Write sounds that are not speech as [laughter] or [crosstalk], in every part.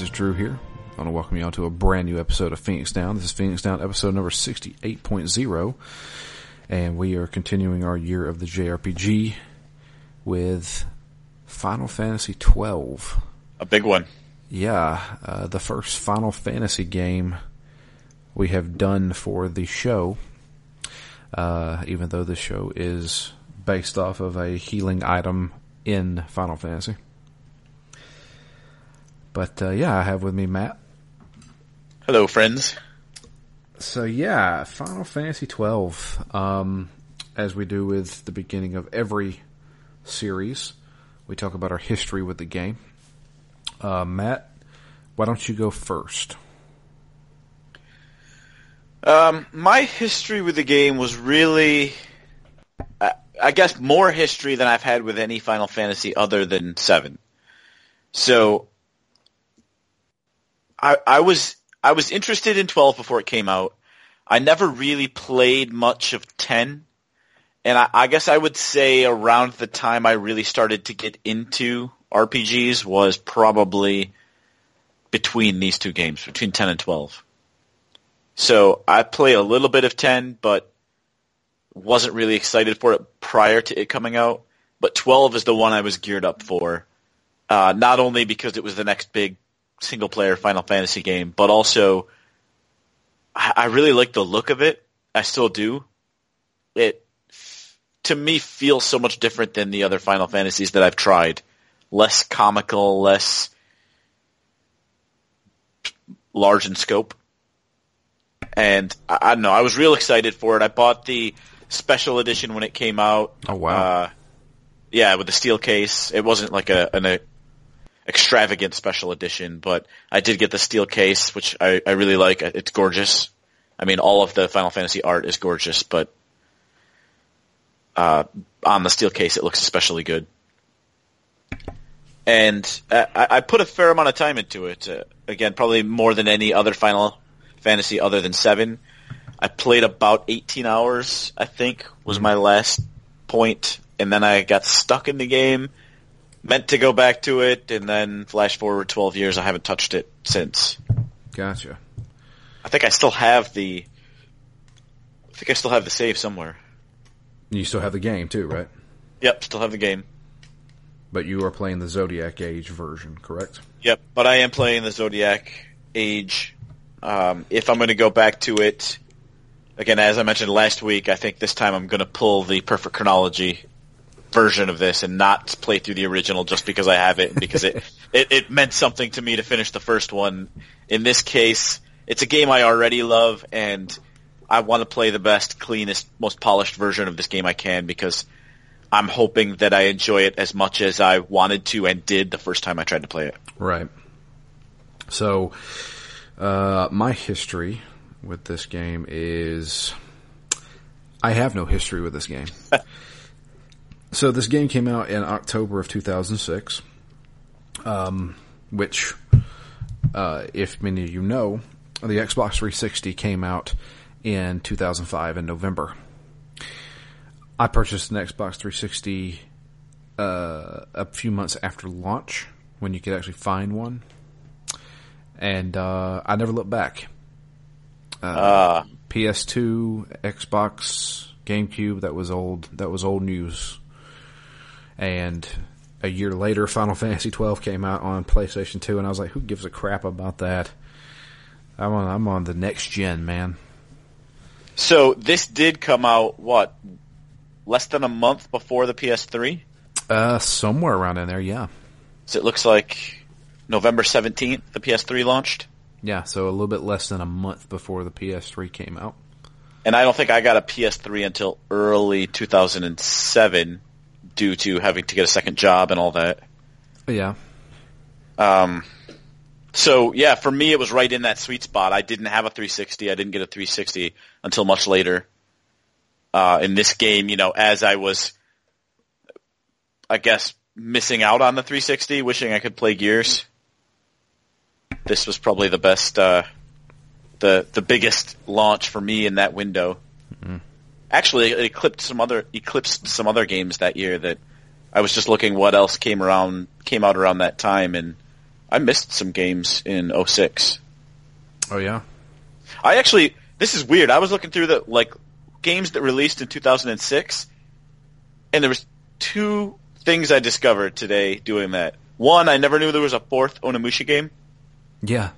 This is Drew here. I want to welcome you all to a brand new episode of Phoenix Down. This is Phoenix Down episode number 68.0, and we are continuing our year of the JRPG with Final Fantasy 12. A big one. Yeah, uh, the first Final Fantasy game we have done for the show, uh, even though the show is based off of a healing item in Final Fantasy. But uh, yeah, I have with me Matt. Hello, friends. So yeah, Final Fantasy twelve. Um, as we do with the beginning of every series, we talk about our history with the game. Uh, Matt, why don't you go first? Um, my history with the game was really, I, I guess, more history than I've had with any Final Fantasy other than seven. So, I was I was interested in twelve before it came out. I never really played much of ten, and I, I guess I would say around the time I really started to get into RPGs was probably between these two games, between ten and twelve. So I played a little bit of 10, but wasn't really excited for it prior to it coming out. But 12 is the one I was geared up for. Uh, not only because it was the next big single player Final Fantasy game, but also I, I really like the look of it. I still do. It, to me, feels so much different than the other Final Fantasies that I've tried. Less comical, less large in scope and I, I, don't know. I was real excited for it. I bought the special edition when it came out. Oh wow! Uh, yeah, with the steel case. It wasn't like a an a extravagant special edition, but I did get the steel case, which I, I really like. It's gorgeous. I mean, all of the Final Fantasy art is gorgeous, but uh, on the steel case, it looks especially good. And I, I put a fair amount of time into it. Uh, again, probably more than any other Final Fantasy other than seven. I played about 18 hours, I think, was my last point, and then I got stuck in the game. Meant to go back to it, and then flash forward 12 years, I haven't touched it since. Gotcha. I think I still have the. I think I still have the save somewhere. You still have the game too, right? Yep, still have the game. But you are playing the Zodiac Age version, correct? Yep, but I am playing the Zodiac Age um, if I'm going to go back to it, again, as I mentioned last week, I think this time I'm going to pull the perfect chronology version of this and not play through the original just because I have it because it, [laughs] it, it meant something to me to finish the first one. In this case, it's a game I already love and I want to play the best, cleanest, most polished version of this game I can because I'm hoping that I enjoy it as much as I wanted to and did the first time I tried to play it. Right. So, uh, my history with this game is I have no history with this game. [laughs] so this game came out in October of 2006, um, which, uh, if many of you know, the Xbox 360 came out in 2005 in November. I purchased an Xbox 360 uh, a few months after launch when you could actually find one and uh, I never looked back. Uh, uh. PS2, Xbox, GameCube, that was old. That was old news. And a year later, Final Fantasy twelve came out on PlayStation Two, and I was like, "Who gives a crap about that?" I'm on. I'm on the next gen, man. So this did come out what less than a month before the PS3. Uh, somewhere around in there, yeah. So it looks like November 17th, the PS3 launched. Yeah, so a little bit less than a month before the PS3 came out. And I don't think I got a PS3 until early 2007 due to having to get a second job and all that. Yeah. Um, so yeah, for me it was right in that sweet spot. I didn't have a 360. I didn't get a 360 until much later. Uh, in this game, you know, as I was, I guess, missing out on the 360, wishing I could play Gears this was probably the best, uh, the the biggest launch for me in that window. Actually, it eclipsed some other eclipsed some other games that year that I was just looking what else came around came out around that time, and I missed some games in 06. Oh yeah. I actually, this is weird. I was looking through the like games that released in 2006, and there was two things I discovered today doing that. One, I never knew there was a fourth Onimusha game. Yeah.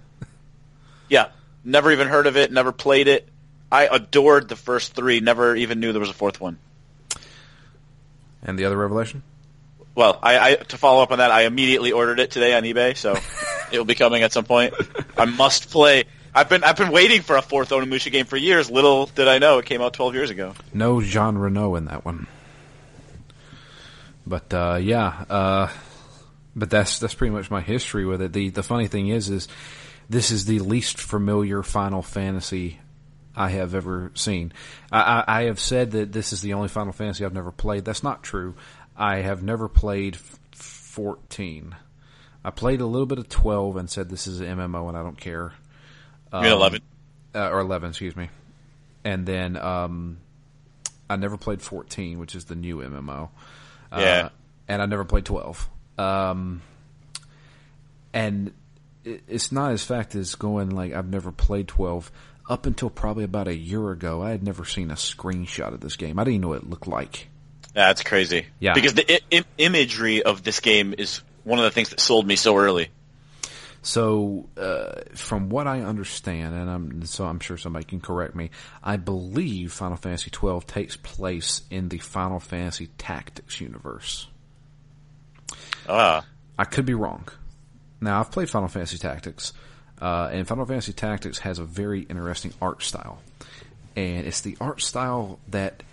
Yeah, never even heard of it, never played it. I adored the first three, never even knew there was a fourth one. And the other revelation? Well, I, I to follow up on that, I immediately ordered it today on eBay, so [laughs] it will be coming at some point. I must play. I've been I've been waiting for a fourth Onimusha game for years. Little did I know it came out 12 years ago. No Jean Reno in that one. But uh, yeah, uh, but that's that's pretty much my history with it. the The funny thing is, is this is the least familiar Final Fantasy I have ever seen. I, I, I have said that this is the only Final Fantasy I've never played. That's not true. I have never played f- fourteen. I played a little bit of twelve and said this is an MMO and I don't care. Mean 11? uh, or 11, excuse me. And then um, I never played 14, which is the new MMO. Uh, Yeah. And I never played 12. Um, and it, it's not as fact as going like I've never played 12. Up until probably about a year ago, I had never seen a screenshot of this game. I didn't even know what it looked like. That's crazy. Yeah. because the I- Im- imagery of this game is one of the things that sold me so early. So, uh, from what I understand, and I'm so I'm sure somebody can correct me, I believe Final Fantasy twelve takes place in the Final Fantasy Tactics universe. Ah, I could be wrong. Now, I've played Final Fantasy Tactics, uh, and Final Fantasy Tactics has a very interesting art style, and it's the art style that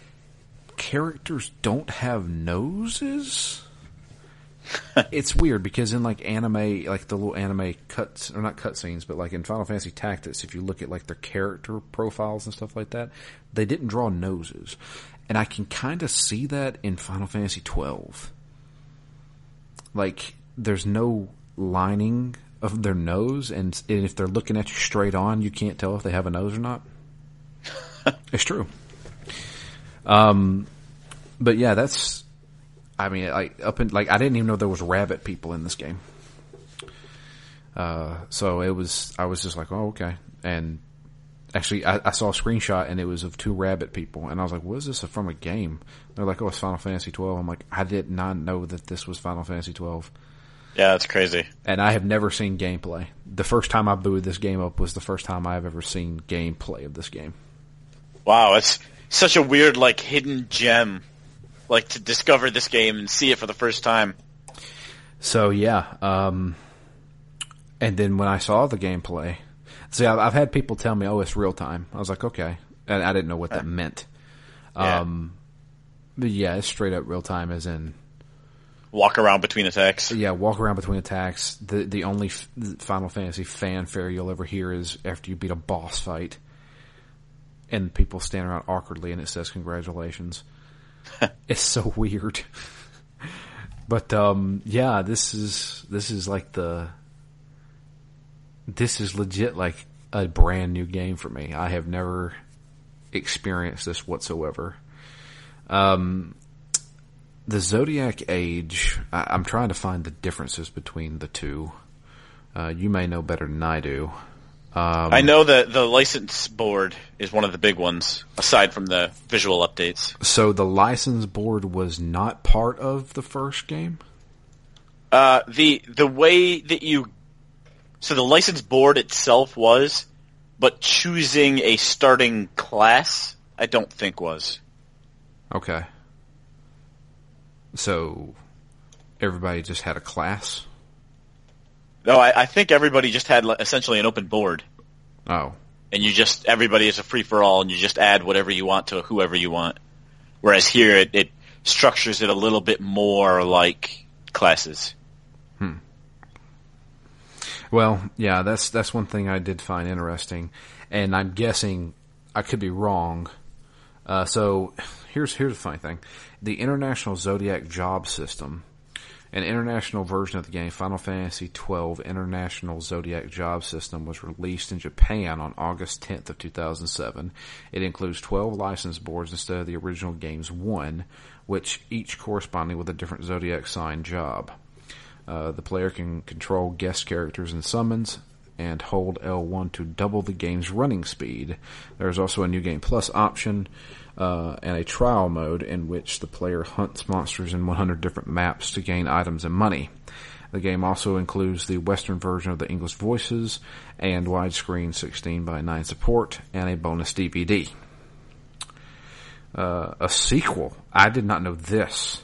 characters don't have noses. [laughs] it's weird because in like anime, like the little anime cuts or not cutscenes, but like in Final Fantasy Tactics, if you look at like their character profiles and stuff like that, they didn't draw noses, and I can kind of see that in Final Fantasy twelve. Like there's no lining of their nose, and, and if they're looking at you straight on, you can't tell if they have a nose or not. [laughs] it's true. Um, but yeah, that's. I mean, like up in like I didn't even know there was rabbit people in this game. Uh, so it was I was just like, oh okay, and actually I, I saw a screenshot and it was of two rabbit people, and I was like, what is this from a game? They're like, oh, it's Final Fantasy twelve. I'm like, I did not know that this was Final Fantasy twelve, yeah, that's crazy. and I have never seen gameplay. The first time I booted this game up was the first time I've ever seen gameplay of this game. Wow, it's such a weird, like, hidden gem. Like, to discover this game and see it for the first time. So yeah, um, and then when I saw the gameplay, see, I've, I've had people tell me, "Oh, it's real time." I was like, "Okay," and I didn't know what that meant. Yeah. Um, but yeah, it's straight up real time, as in Walk around between attacks. yeah, walk around between attacks. The the only f- Final Fantasy fanfare you'll ever hear is after you beat a boss fight, and people stand around awkwardly, and it says congratulations. [laughs] it's so weird. but um, yeah, this is this is like the this is legit like a brand new game for me. I have never experienced this whatsoever. Um, the Zodiac Age, I, I'm trying to find the differences between the two. Uh, you may know better than I do. Um, I know that the license board is one of the big ones, aside from the visual updates. So the license board was not part of the first game. Uh, the the way that you, so the license board itself was, but choosing a starting class, I don't think was. Okay. So everybody just had a class. No, I, I think everybody just had essentially an open board, Oh, and you just everybody is a free for all, and you just add whatever you want to whoever you want. Whereas here, it, it structures it a little bit more like classes. Hmm. Well, yeah, that's that's one thing I did find interesting, and I'm guessing I could be wrong. Uh, so [sighs] here's here's the funny thing: the International Zodiac Job System, an international version of the game, Final Fantasy XII International Zodiac Job System, was released in Japan on August 10th of 2007. It includes 12 license boards instead of the original game's one, which each corresponding with a different zodiac sign job. Uh, the player can control guest characters and summons and hold L1 to double the game's running speed. There's also a new game plus option uh, and a trial mode in which the player hunts monsters in 100 different maps to gain items and money. The game also includes the Western version of the English voices and widescreen 16 by 9 support and a bonus DVD. Uh, a sequel. I did not know this.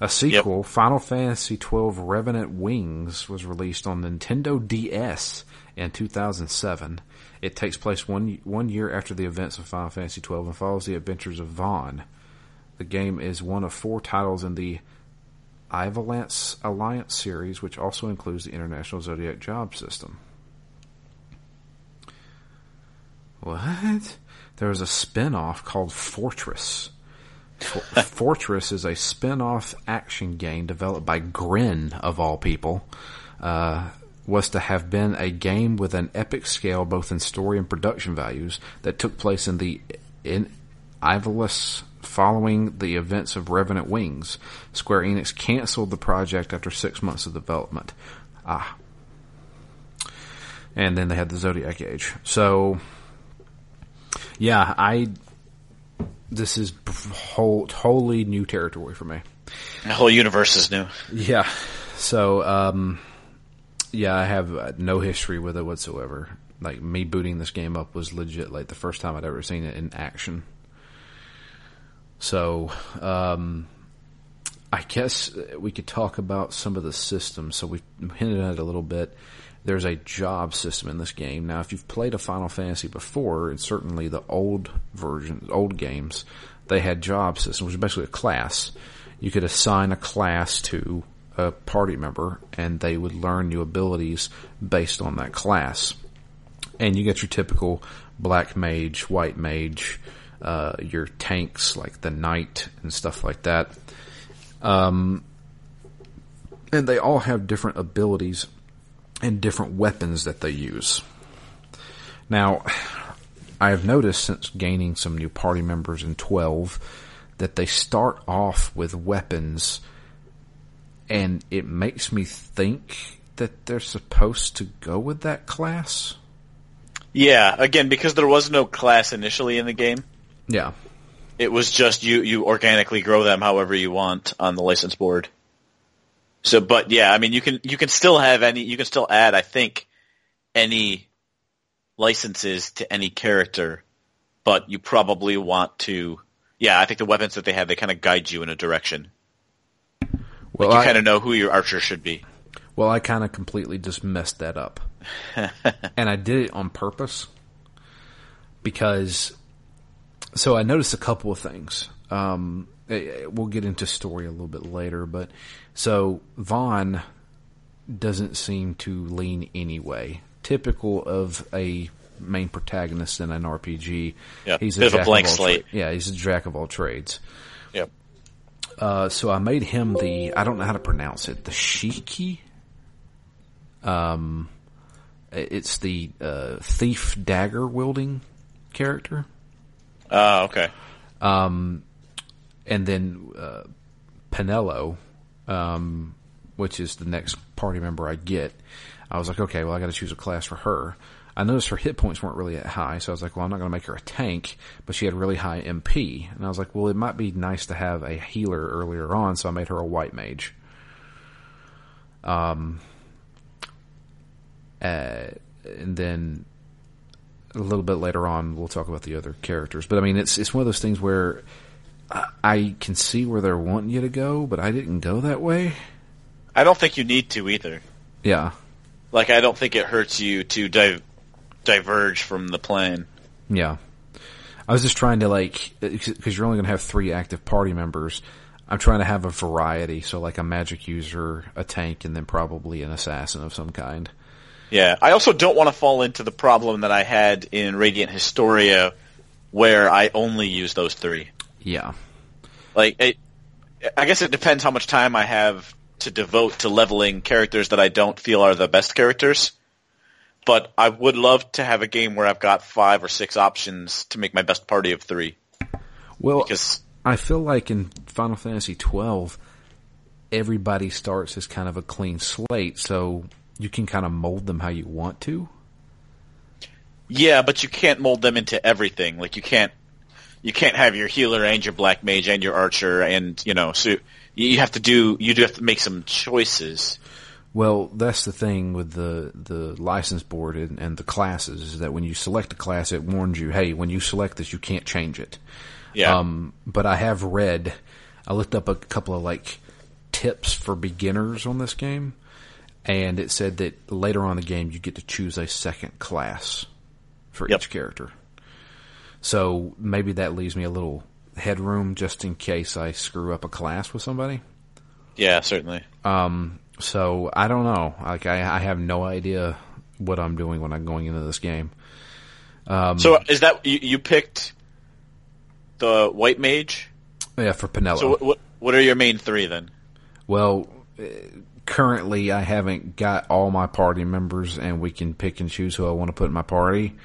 A sequel, yep. Final Fantasy XII Revenant Wings, was released on Nintendo DS in 2007. It takes place one one year after the events of Final Fantasy XII and follows the adventures of Vaan. The game is one of four titles in the Ivalice Alliance series, which also includes the International Zodiac Job System. What? There was a spin-off called Fortress. [laughs] Fortress is a spin-off action game developed by Grin of all people. Uh, was to have been a game with an epic scale both in story and production values that took place in the in Ivalice following the events of Revenant Wings. Square Enix canceled the project after six months of development. Ah. And then they had the Zodiac Age. So, yeah, I this is whole totally new territory for me. The whole universe is new. Yeah. So, um, yeah, I have uh, no history with it whatsoever. Like me booting this game up was legit like the first time I'd ever seen it in action. So, um, I guess we could talk about some of the systems. So we've hinted at it a little bit. There's a job system in this game. Now, if you've played a Final Fantasy before, and certainly the old versions, old games, they had job systems, which is basically a class. You could assign a class to a party member and they would learn new abilities based on that class. And you get your typical black mage, white mage, uh, your tanks like the knight and stuff like that. Um, and they all have different abilities and different weapons that they use. Now, I have noticed since gaining some new party members in 12 that they start off with weapons and it makes me think that they're supposed to go with that class. Yeah, again, because there was no class initially in the game. Yeah. It was just you, you organically grow them however you want on the license board. So, but yeah, I mean, you can, you can still have any, you can still add, I think, any licenses to any character, but you probably want to, yeah, I think the weapons that they have, they kind of guide you in a direction. Well, like you kind of know who your archer should be. Well, I kind of completely just messed that up. [laughs] and I did it on purpose because so I noticed a couple of things. Um, eh, eh, we'll get into story a little bit later, but so Vaan doesn't seem to lean anyway. Typical of a main protagonist in an RPG. Yeah, he's a, a blank slate. Tra- yeah, he's a jack of all trades. Yep. Uh, so I made him the I don't know how to pronounce it the Shiki. Um, it's the uh, thief dagger wielding character. Oh, okay. Um, and then uh, Penelo, um, which is the next party member I get. I was like, okay, well, I got to choose a class for her. I noticed her hit points weren't really that high, so I was like, well, I'm not going to make her a tank, but she had really high MP. And I was like, well, it might be nice to have a healer earlier on, so I made her a white mage. Um, uh, and then a little bit later on, we'll talk about the other characters. But I mean, it's it's one of those things where I can see where they're wanting you to go, but I didn't go that way. I don't think you need to either. Yeah. Like I don't think it hurts you to di- diverge from the plan. Yeah. I was just trying to like because you're only going to have three active party members. I'm trying to have a variety, so like a magic user, a tank, and then probably an assassin of some kind. Yeah, I also don't want to fall into the problem that I had in Radiant Historia, where I only use those three. Yeah. Like, it, I guess it depends how much time I have to devote to leveling characters that I don't feel are the best characters. But I would love to have a game where I've got five or six options to make my best party of three. Well, because I feel like in Final Fantasy twelve, everybody starts as kind of a clean slate, so you can kind of mold them how you want to. Yeah, but you can't mold them into everything. Like you can't you can't have your healer and your black mage and your archer and you know so you have to do you do have to make some choices. Well, that's the thing with the the license board and, and the classes is that when you select a class, it warns you, hey, when you select this, you can't change it. Yeah. Um, but I have read, I looked up a couple of like tips for beginners on this game, and it said that later on in the game you get to choose a second class for Yep. each character. So maybe that leaves me a little headroom just in case I screw up a class with somebody. yeah, certainly. So I don't know. Like I, I have no idea what I'm doing when I'm going into this game. so is that you, you picked the white mage? Yeah, for Penelo. So what, what what are your main three then? Well, uh, currently I haven't got all my party members, and we can pick and choose who I want to put in my party.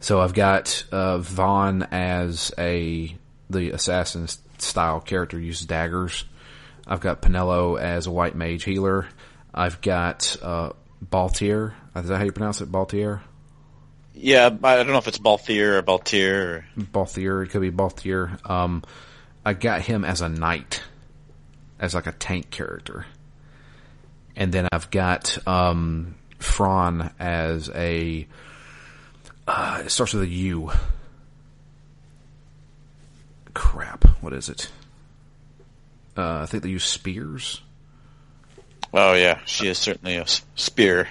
So I've got uh, Vaan as a the assassin style character, uses daggers. I've got Penelo as a white mage healer. I've got uh, Baltier. Is that how you pronounce it? Baltier. Yeah, I don't know if it's Balthier or Baltier or Balthier. It could be Balthier. Um, I got him as a knight, as like a tank character, and then I've got um, Fran as a. Uh, it starts with a U. Crap. What is it? Uh, I think they use spears. Oh yeah, she is certainly a spear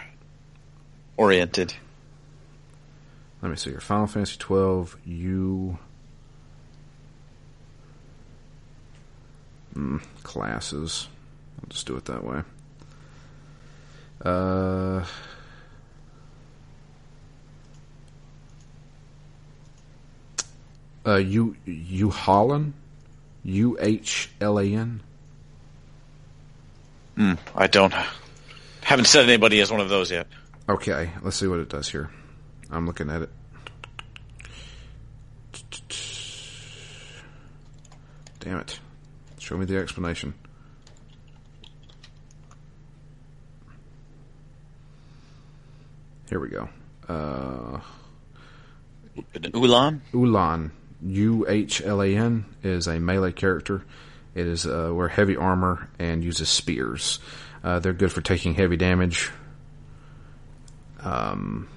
oriented. Let me see here. Final Fantasy twelve. U. Mm, classes. I'll just do it that way. Uh. Uh, U U Holland, U H L A N. I don't haven't said anybody as one of those yet. Okay, let's see what it does here. I'm looking at it. Damn it. Show me the explanation. Here we go. Uh, Uhlan? Uhlan, U H L A N, is a melee character. It is uh, wear heavy armor and uses spears. Uh, they're good for taking heavy damage. Um,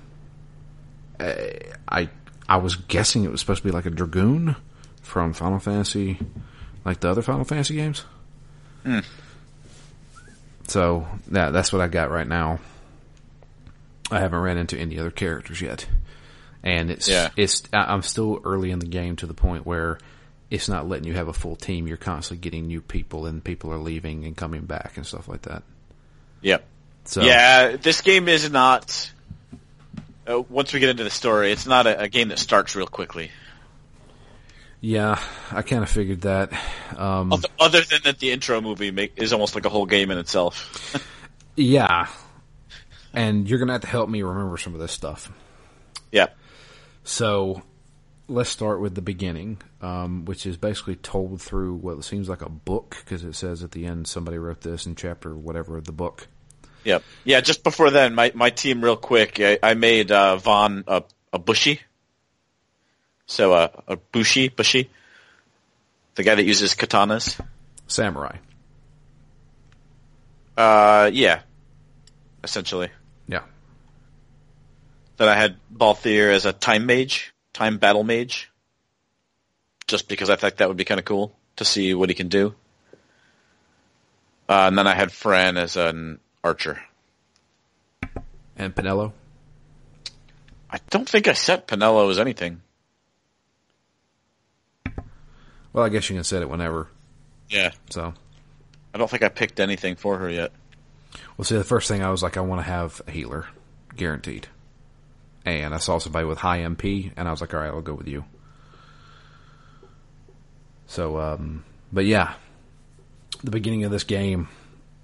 I I was guessing it was supposed to be like a dragoon from Final Fantasy, like the other Final Fantasy games. So yeah, that's what I got right now. I haven't ran into any other characters yet, and it's Yeah. it's I'm still early in the game to the point where it's not letting you have a full team. You're constantly getting new people, and people are leaving and coming back and stuff like that. Yep. So Yeah, this game is not. Uh, once we get into the story, it's not a, a game that starts real quickly. yeah, I kind of figured that. Um, Other- Other than that, the intro movie make, is almost like a whole game in itself. [laughs] yeah, and you're gonna have to help me remember some of this stuff. yeah. So let's start with the beginning, um, which is basically told through what seems like a book because it says at the end somebody wrote this in chapter whatever of the book. Yep. Yeah, just before then, my, my team real quick, I, I made uh, Vaan a, a Bushi. So uh, a Bushi Bushi. The guy that uses katanas. Samurai. Uh, yeah. Essentially. Then I had Balthier as a time mage, time battle mage. Just because I thought that would be kind of cool to see what he can do. Uh, and then I had Fran as an archer. And Penelo. I don't think I set Penelo as anything. Well, I guess you can set it whenever. Yeah. So, I don't think I picked anything for her yet. well, see, the first thing I was like, I want to have a healer, guaranteed. And I saw somebody with high MP, and I was like, all right, I'll go with you. So, um, but yeah, the beginning of this game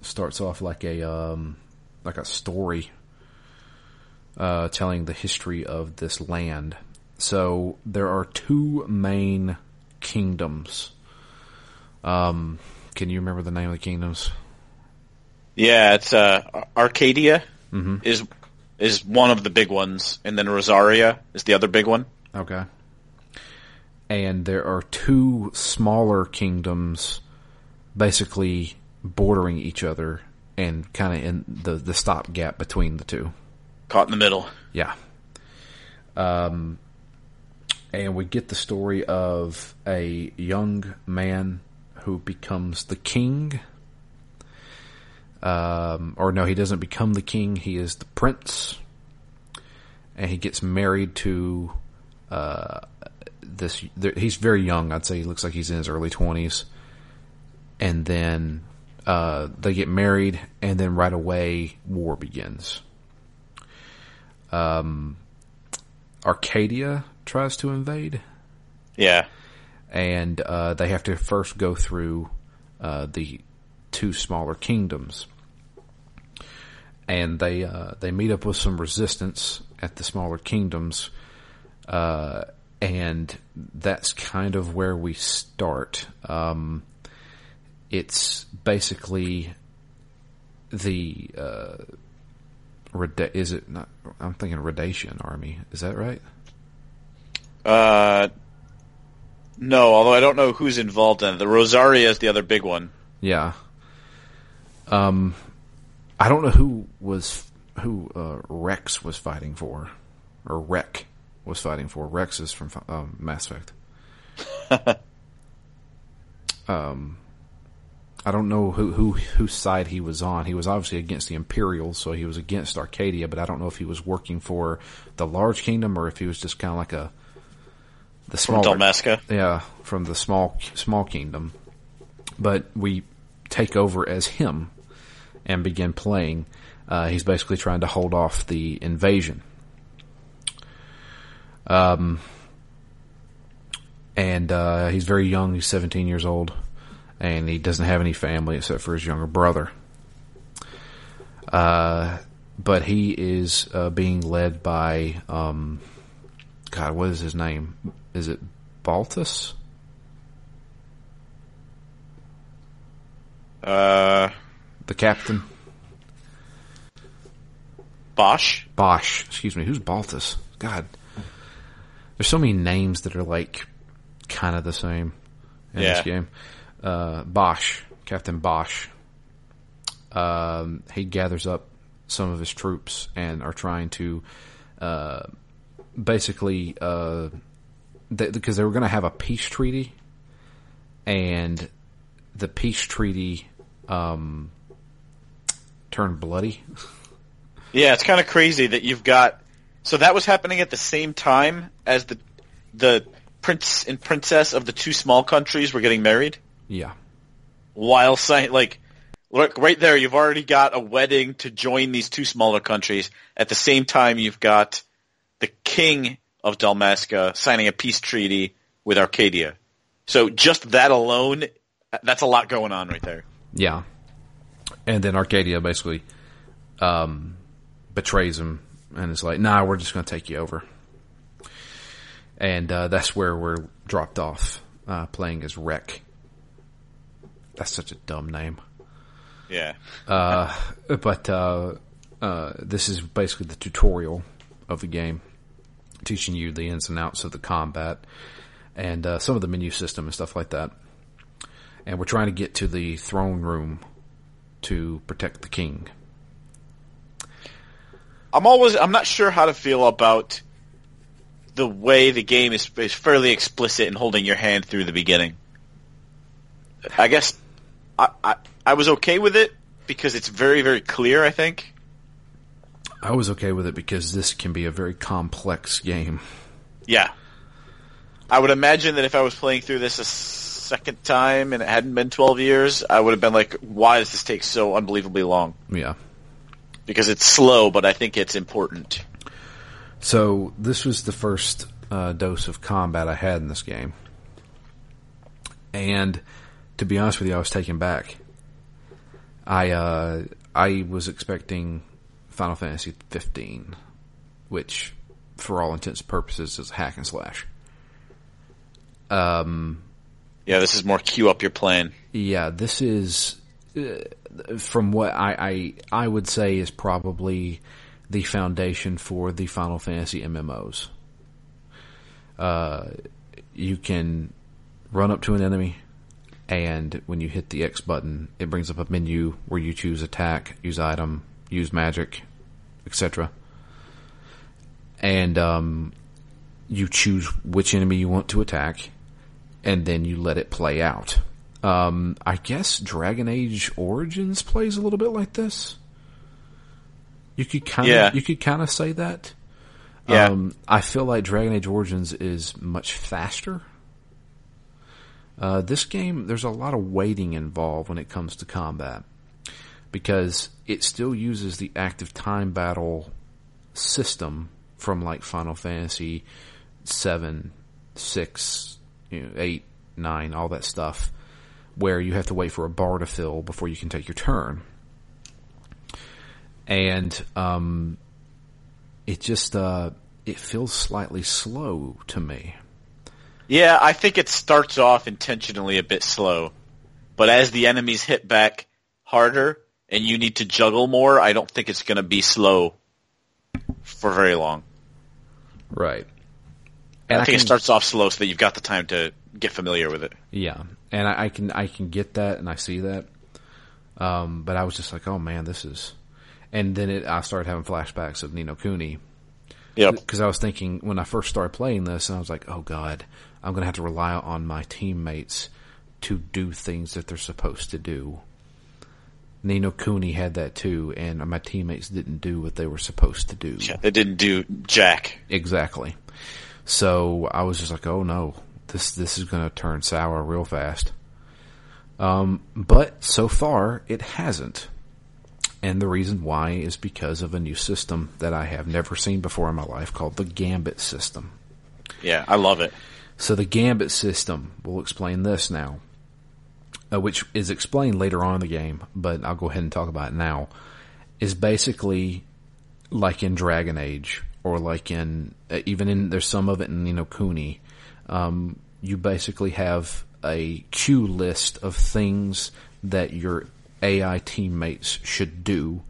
starts off like a um, like a story uh, telling the history of this land. So there are two main kingdoms. Um, can you remember the name of the kingdoms? Yeah, it's uh, Archadia is is one of the big ones, and then Rozarria is the other big one. Okay. And there are two smaller kingdoms basically bordering each other and kind of in the, the stop gap between the two. Caught in the middle. Yeah. Um, and we get the story of a young man who becomes the king. Um, or no, he doesn't become the king. He is the prince, and he gets married to uh, this. th- He's very young. I'd say he looks like he's in his early twenties. And then uh, they get married, and then right away war begins. Um, Archadia tries to invade, Yeah. and uh, they have to first go through uh, the two smaller kingdoms. And they uh, they meet up with some resistance at the smaller kingdoms, uh, and that's kind of where we start. Um, it's basically the uh, Reda- is it not? I'm thinking Redation Army. Is that right? Uh, no, although I don't know who's involved in it. The Rozarria is the other big one. Yeah. Um, I don't know who was who uh, Rex was fighting for, or Rec was fighting for. Rex is from um, Mass Effect. [laughs] um, I don't know who who whose side he was on. He was obviously against the Imperials, so he was against Archadia. But I don't know if he was working for the large kingdom or if he was just kind of like a the small Dalmasca. yeah, from the small small kingdom. But we take over as him and begin playing. Uh, he's basically trying to hold off the invasion. Um, and uh, he's very young. He's 17 years old, and he doesn't have any family except for his younger brother. Uh, but he is uh, being led by, um, God, what is his name? Is it Baltus? Uh, The captain? Basch. Basch. Excuse me. Who's Baltus? God. There's so many names that are like kind of the same in Yeah. this game. Uh, Basch. Captain Basch. Um, he gathers up some of his troops and are trying to, uh, basically, uh, because they were going to have a peace treaty and the peace treaty, um, turned bloody. Yeah, it's kind of crazy that you've got. So that was happening at the same time as the the prince and princess of the two small countries were getting married. Yeah. While saying like, look right there, you've already got a wedding to join these two smaller countries. At the same time, you've got the king of Dalmasca signing a peace treaty with Archadia. So just that alone, that's a lot going on right there. Yeah. And then Archadia basically um, betrays him and is like, nah, we're just going to take you over. And uh, that's where we're dropped off, uh, playing as Rec. That's such a dumb name. Yeah. [laughs] But uh, uh, this is basically the tutorial of the game, teaching you the ins and outs of the combat and uh, some of the menu system and stuff like that. And we're trying to get to the throne room to protect the king. I'm always I'm not sure how to feel about the way the game is, is fairly explicit in holding your hand through the beginning. I guess I, I I was okay with it because it's very very clear. I think. I was okay with it because this can be a very complex game. Yeah. I would imagine that if I was playing through this a second time and it hadn't been 12 years, I would have been like, why does this take so unbelievably long? Yeah. Because it's slow, but I think it's important. So this was the first uh, dose of combat I had in this game, and to be honest with you, I was taken back. I uh, I was expecting Final Fantasy 15, which, for all intents and purposes, is a hack and slash. Yeah, this is more queue up your plan. Yeah, this is uh, from what I, I I would say is probably the foundation for the Final Fantasy MMOs. Uh, you can run up to an enemy, and when you hit the X button, it brings up a menu where you choose attack, use item, use magic, etc. And um, you choose which enemy you want to attack, and then you let it play out. Um, I guess Dragon Age Origins plays a little bit like this. You could kind of Yeah. you could kind of say that. Yeah. Um, I feel like Dragon Age Origins is much faster. Uh, this game, there's a lot of waiting involved when it comes to combat because it still uses the active time battle system from like Final Fantasy seven, six, you know, eight, nine, all that stuff, where you have to wait for a bar to fill before you can take your turn. And um, it just uh, it feels slightly slow to me. Yeah, I think it starts off intentionally a bit slow, but as the enemies hit back harder and you need to juggle more, I don't think it's going to be slow for very long. Right. I, And I think it can- starts off slow so that you've got the time to get familiar with it. Yeah, and I, I can I can get that and I see that, um, but I was just like, oh man, this is, and then it, I started having flashbacks of Ni no Kuni Yep. because I was thinking when I first started playing this, and I was like, oh god, I'm gonna have to rely on my teammates to do things that they're supposed to do. Ni no Kuni had that too, and my teammates didn't do what they were supposed to do. Yeah, they didn't do jack. Exactly. So I was just like, oh no, this this is going to turn sour real fast. Um, but so far it hasn't, and the reason why is because of a new system that I have never seen before in my life called the Gambit system. Yeah, I love it. So the Gambit system, we'll explain this now, uh, which is explained later on in the game, but I'll go ahead and talk about it now, is basically like in Dragon Age or like in, uh, even in, there's some of it in, you know, Kuni. Um, you basically have a queue list of things that your AI teammates should do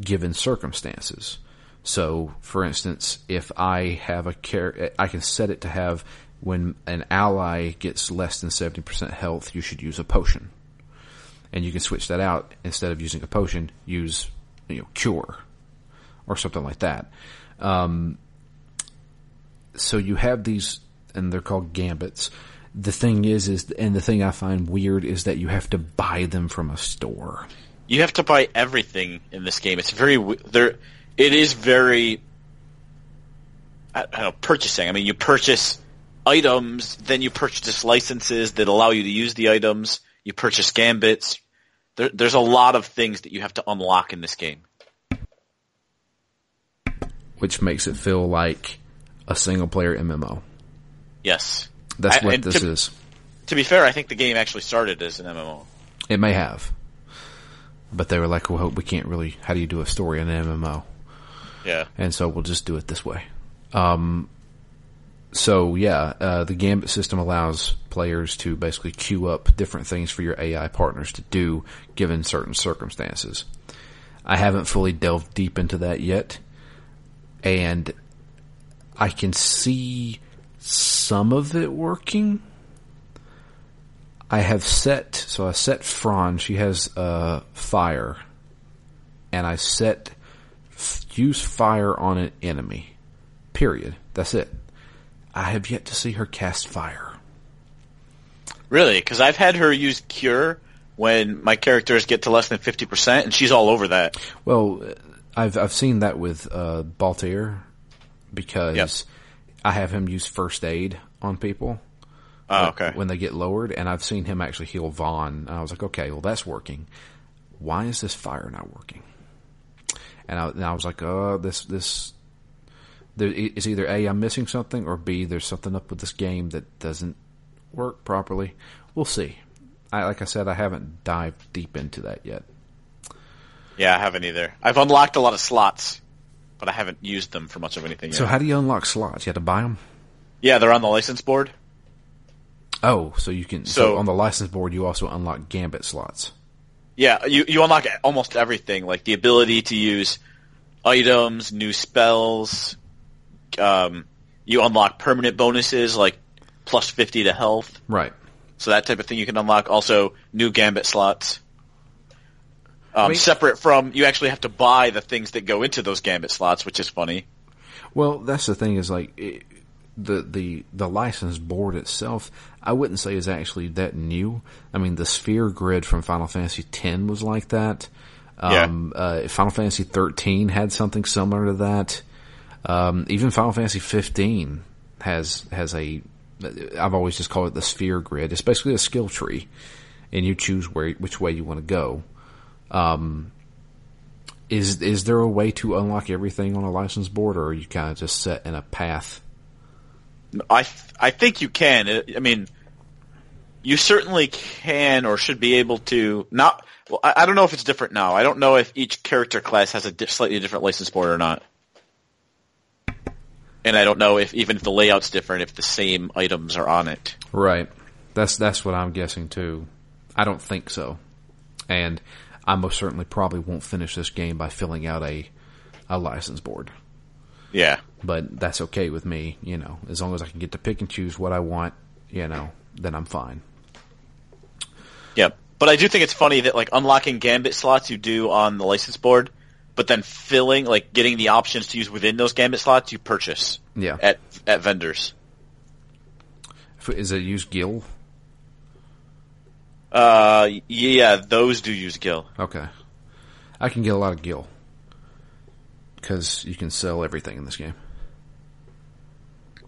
given circumstances. So, for instance, if I have a care, I can set it to have when an ally gets less than 70% health, you should use a potion. And you can switch that out instead of using a potion, use, you know, cure or something like that. Um, so you have these, and they're called gambits. The thing is, is, and the thing I find weird is that you have to buy them from a store. You have to buy everything in this game. It's very there. It is very. I, don't know purchasing. I mean, you purchase items, then you purchase licenses that allow you to use the items. You purchase gambits. There, there's a lot of things that you have to unlock in this game. Which makes it feel like a single player MMO. Yes. That's I- what this to- is. To be fair, I think the game actually started as an MMO. It may have, but they were like, "Well, we can't really. How do you do a story in an MMO?" Yeah. And so we'll just do it this way. Um, so yeah, uh, the Gambit system allows players to basically queue up different things for your AI partners to do given certain circumstances. I haven't fully delved deep into that yet, and I can see some of it working. I have set, so I set Fran, she has, uh, fire, and I set use fire on an enemy. Period. That's it. I have yet to see her cast fire. Really? Because I've had her use Cure when my characters get to less than 50%, and she's all over that. Well, I've I've seen that with uh, Balthier because Yep. I have him use first aid on people Oh, okay. when they get lowered, and I've seen him actually heal Vaan. And I was like, okay, well that's working. Why is this fire not working? And I, and I was like, oh, this this. There, it's either A, I'm missing something, or B, there's something up with this game that doesn't work properly. We'll see. I, like I said, I haven't dived deep into that yet. Yeah, I haven't either. I've unlocked a lot of slots, but I haven't used them for much of anything yet. So how do you unlock slots? You have to buy them. yeah, they're on the license board. Oh, so you can. So, So- on the license board, you also unlock Gambit slots. Yeah, you you unlock almost everything, like the ability to use items, new spells. Um, you unlock permanent bonuses like plus fifty to health, Right. so that type of thing you can unlock. Also, new gambit slots. Um, separate from you actually have to buy the things that go into those gambit slots, which is funny. Well, that's the thing is like it, the the the license board itself. I wouldn't say is actually that new. I mean, the sphere grid from Final Fantasy X was like that. Um, uh, Final Fantasy 13 had something similar to that. Um, even Final Fantasy 15 has has a. I've always just called it the sphere grid. It's basically a skill tree, and you choose where which way you want to go. Um, is is there a way to unlock everything on a license board, or are you kind of just set in a path? I th- I think you can. I mean, you certainly can or should be able to. Not. Well, I, I don't know if it's different now. I don't know if each character class has a di- slightly different license board or not. And I don't know if even if the layout's different, if the same items are on it. Right. That's that's what I'm guessing too. I don't think so, and I most certainly probably won't finish this game by filling out a a license board. Yeah. But that's okay with me, you know. As long as I can get to pick and choose what I want, you know, then I'm fine. Yep. But I do think it's funny that like unlocking gambit slots you do on the license board, but then filling like getting the options to use within those gambit slots you purchase Yeah. at at vendors. Is it use Gil? Uh, yeah, those do use Gil. Okay. I can get a lot of Gil because you can sell everything in this game.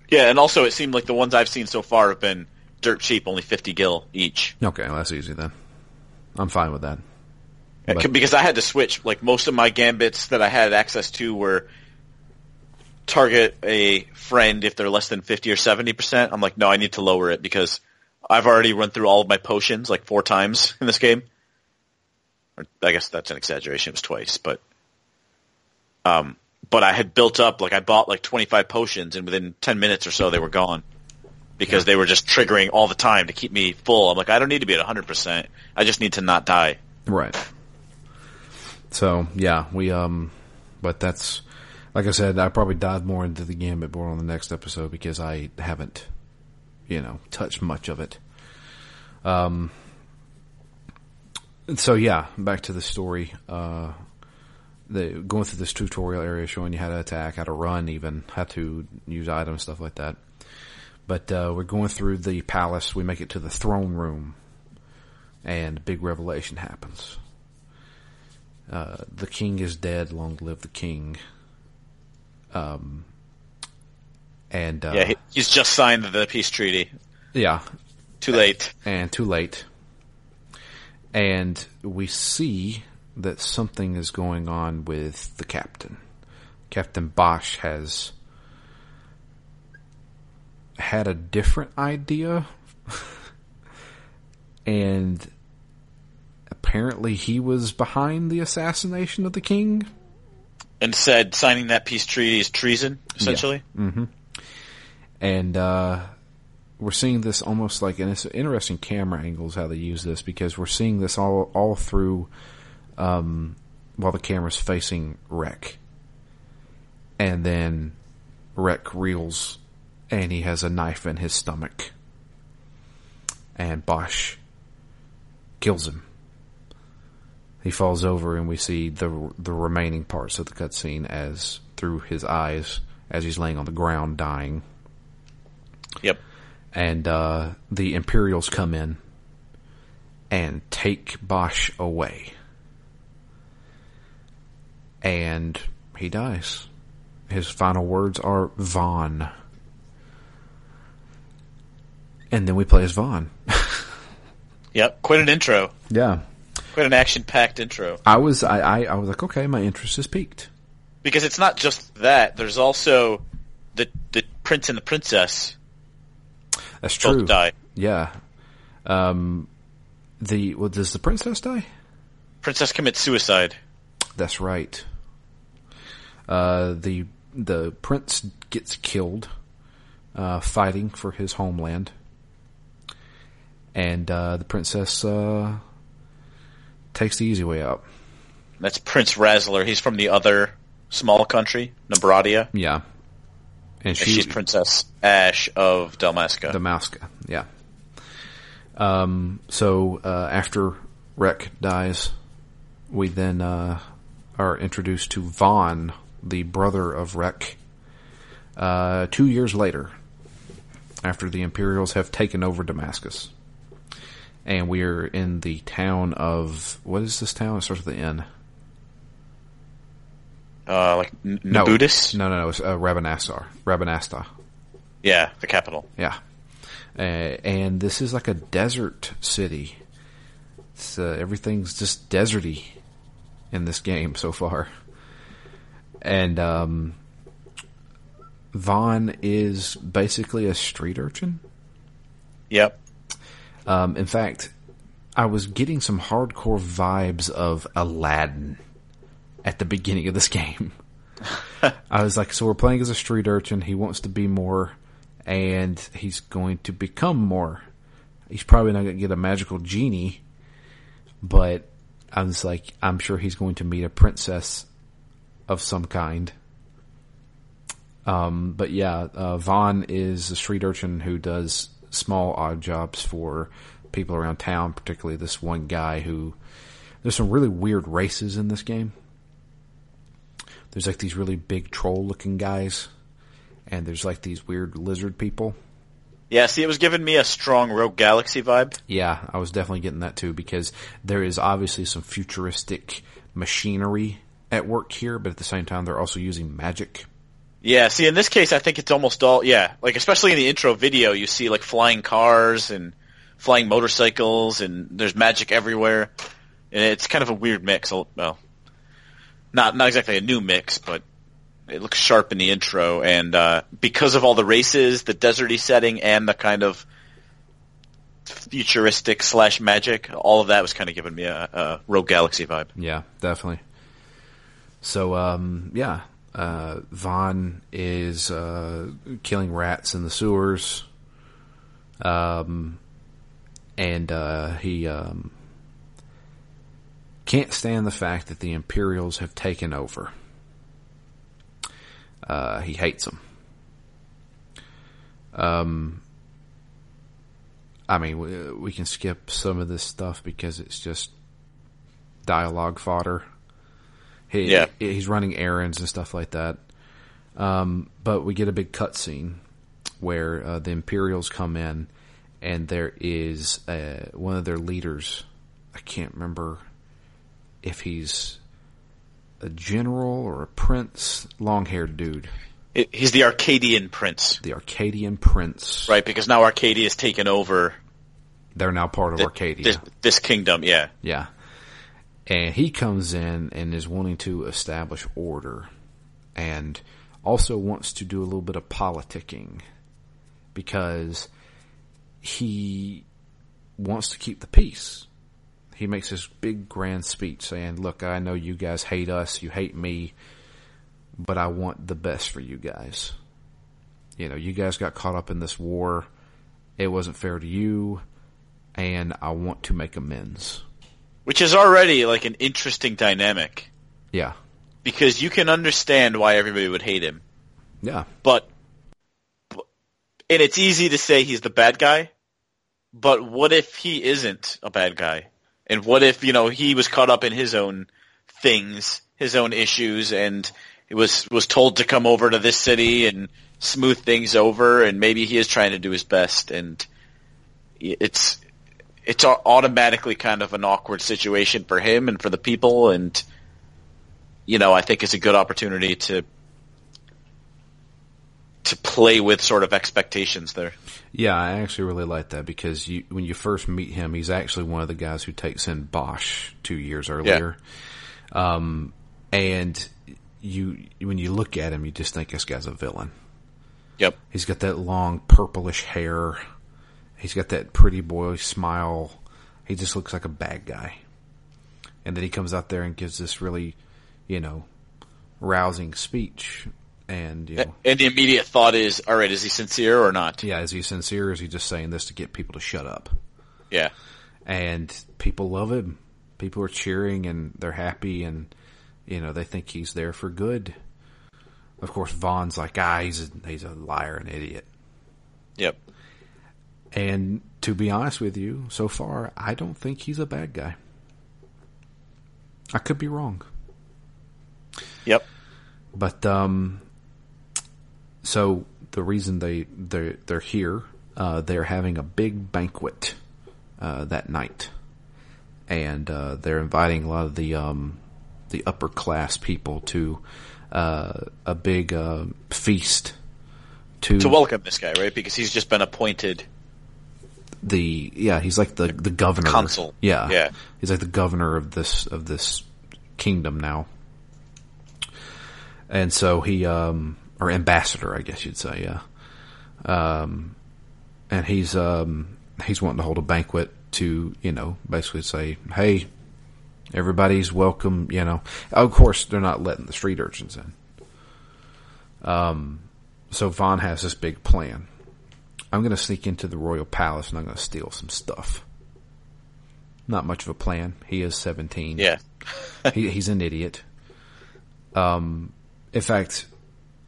Yeah, and also it seemed like the ones I've seen so far have been dirt cheap, only fifty gil each. Okay, well, that's easy then. I'm fine with that. But- because I had to switch. Like most of my gambits that I had access to were target a friend if they're less than fifty or seventy percent. I'm like, no, I need to lower it because I've already run through all of my potions like four times in this game. I guess that's an exaggeration. It was twice, but um, but I had built up like I bought like twenty five potions, and within ten minutes or so they were gone because they were just triggering all the time to keep me full. I'm like, I don't need to be at hundred percent. I just need to not die. Right. So yeah, we um, but that's like I said, I probably dive more into the gambit board on the next episode because I haven't, you know, touch much of it. Um. So yeah, back to the story. Uh, the going through this tutorial area showing you how to attack, how to run, even how to use items, stuff like that. But uh, we're going through the palace. We make it to the throne room, and big revelation happens. Uh, the king is dead. Long live the king. Um, and uh, Yeah, he, he's just signed the peace treaty. yeah, Too late. and too late. And we see that something is going on with the captain. Captain Basch has had a different idea, [laughs] and apparently he was behind the assassination of the king. And said signing that peace treaty is treason, essentially. And uh, we're seeing this almost like, and it's interesting camera angles how they use this because we're seeing this all all through um, while the camera's facing Rek, and then Rek reels, and he has a knife in his stomach, and Basch kills him. He falls over, and we see the the remaining parts of the cutscene as through his eyes as he's laying on the ground dying Yep. and uh, the Imperials come in and take Basch away, and he dies. His final words are Vaan, and then we play as Vaan. [laughs] Yep. Quite an intro. yeah, Quite an action-packed intro. I was I, I, I was like, okay, my interest is peaked. Because it's not just that. There's also the the prince and the princess That's both true. die. Yeah. Um, the well, does the princess die? Princess commits suicide. That's right. Uh, the the prince gets killed uh, fighting for his homeland, and uh, the princess uh, takes the easy way out. That's Prince Rasler. He's from the other small country, Nabradia. Yeah, and she, she's Princess Ashe of Dalmasca. Damaska. Yeah. Um, so uh, after Rek dies, we then uh, are introduced to Vaan, the brother of Rek. Uh, two years later, after the Imperials have taken over Damascus, and we are in the town of what is this town? It starts with the N. uh, like N- No, Nabudis? No, no, no. It's uh, Rabanastre. Rabanastre. Yeah, the capital. Yeah. Uh, and this is like a desert city. It's, uh, everything's just deserty in this game so far. And um, Vaan is basically a street urchin. Yep. Um, in fact, I was getting some hardcore vibes of Aladdin at the beginning of this game. [laughs] I was like, so we're playing as a street urchin. He wants to be more, and he's going to become more. He's probably not going to get a magical genie, but I was like, I'm sure he's going to meet a princess of some kind. Um, but yeah, uh, Vaan is a street urchin who does small odd jobs for people around town, particularly this one guy who. There's some really weird races in this game. There's like these really big troll looking guys, and there's like these weird lizard people. Yeah, see, it was giving me a strong Rogue Galaxy vibe. Yeah, I was definitely getting that too because there is obviously some futuristic machinery at work here, but at the same time, they're also using magic. Yeah, see, in this case, I think it's almost all, yeah, like, especially in the intro video, you see, like, flying cars and flying motorcycles, and there's magic everywhere, and it's kind of a weird mix, well, not, not exactly a new mix, but it looks sharp in the intro, and, uh, because of all the races, the deserty setting, and the kind of futuristic slash magic, all of that was kind of giving me a, a Rogue Galaxy vibe. Yeah, definitely. So, um, yeah, uh, Vaan is uh, killing rats in the sewers, um, and uh, he um, can't stand the fact that the Imperials have taken over. Uh, he hates them. Um, I mean, we, we can skip some of this stuff because it's just dialogue fodder. He, Yeah. he's running errands and stuff like that. Um, but we get a big cutscene where uh, the Imperials come in, and there is uh, one of their leaders. I can't remember if he's a general or a prince, long-haired dude, It, he's the Archadian prince, the Archadian prince. right? Because now Archadia has taken over They're now part of th- Archadia. This, this kingdom, yeah. Yeah. And he comes in and is wanting to establish order and also wants to do a little bit of politicking because he wants to keep the peace. He makes this big grand speech saying, look, I know you guys hate us, you hate me, but I want the best for you guys. You know, you guys got caught up in this war. It wasn't fair to you, and I want to make amends. Which is already like an interesting dynamic Yeah. because you can understand why everybody would hate him, Yeah. but and it's easy to say he's the bad guy, but what if he isn't a bad guy? And what if, you know, he was caught up in his own things, his own issues and he was was told to come over to this city and smooth things over and maybe he is trying to do his best and it's it's automatically kind of an awkward situation for him and for the people and you know I think it's a good opportunity to to play with sort of expectations there. Yeah, I actually really like that because you, when you first meet him, he's actually one of the guys who takes in Basch two years earlier. Um, and you, when you look at him, you just think this guy's a villain. Yep. He's got that long purplish hair. He's got that pretty boy smile. He just looks like a bad guy. And then he comes out there and gives this really, you know, rousing speech. And, you know, And the immediate thought is, all right, is he sincere or not? yeah, is he sincere? Or is he just saying this to get people to shut up? Yeah. and people love him. People are cheering and they're happy and you know they think he's there for good. Of course, Vaan's like, ah, he's a, he's a liar, an idiot. Yep. And to be honest with you, so far, I don't think he's a bad guy. I could be wrong. Yep. But um, so the reason they they they're here, uh, they're having a big banquet uh, that night, and uh, they're inviting a lot of the um, the upper class people to uh, a big uh, feast to To welcome this guy, right? Because he's just been appointed. the yeah he's like the the governor Consul. yeah Yeah. he's like the governor of this of this kingdom now and so he um or ambassador I guess you'd say yeah um and he's um he's wanting to hold a banquet to you know basically say hey everybody's welcome you know of course they're not letting the street urchins in um so Vaan has this big plan I'm going to sneak into the royal palace and I'm going to steal some stuff. Not much of a plan. He is 17. Yeah. [laughs] he, he's an idiot. Um, in fact,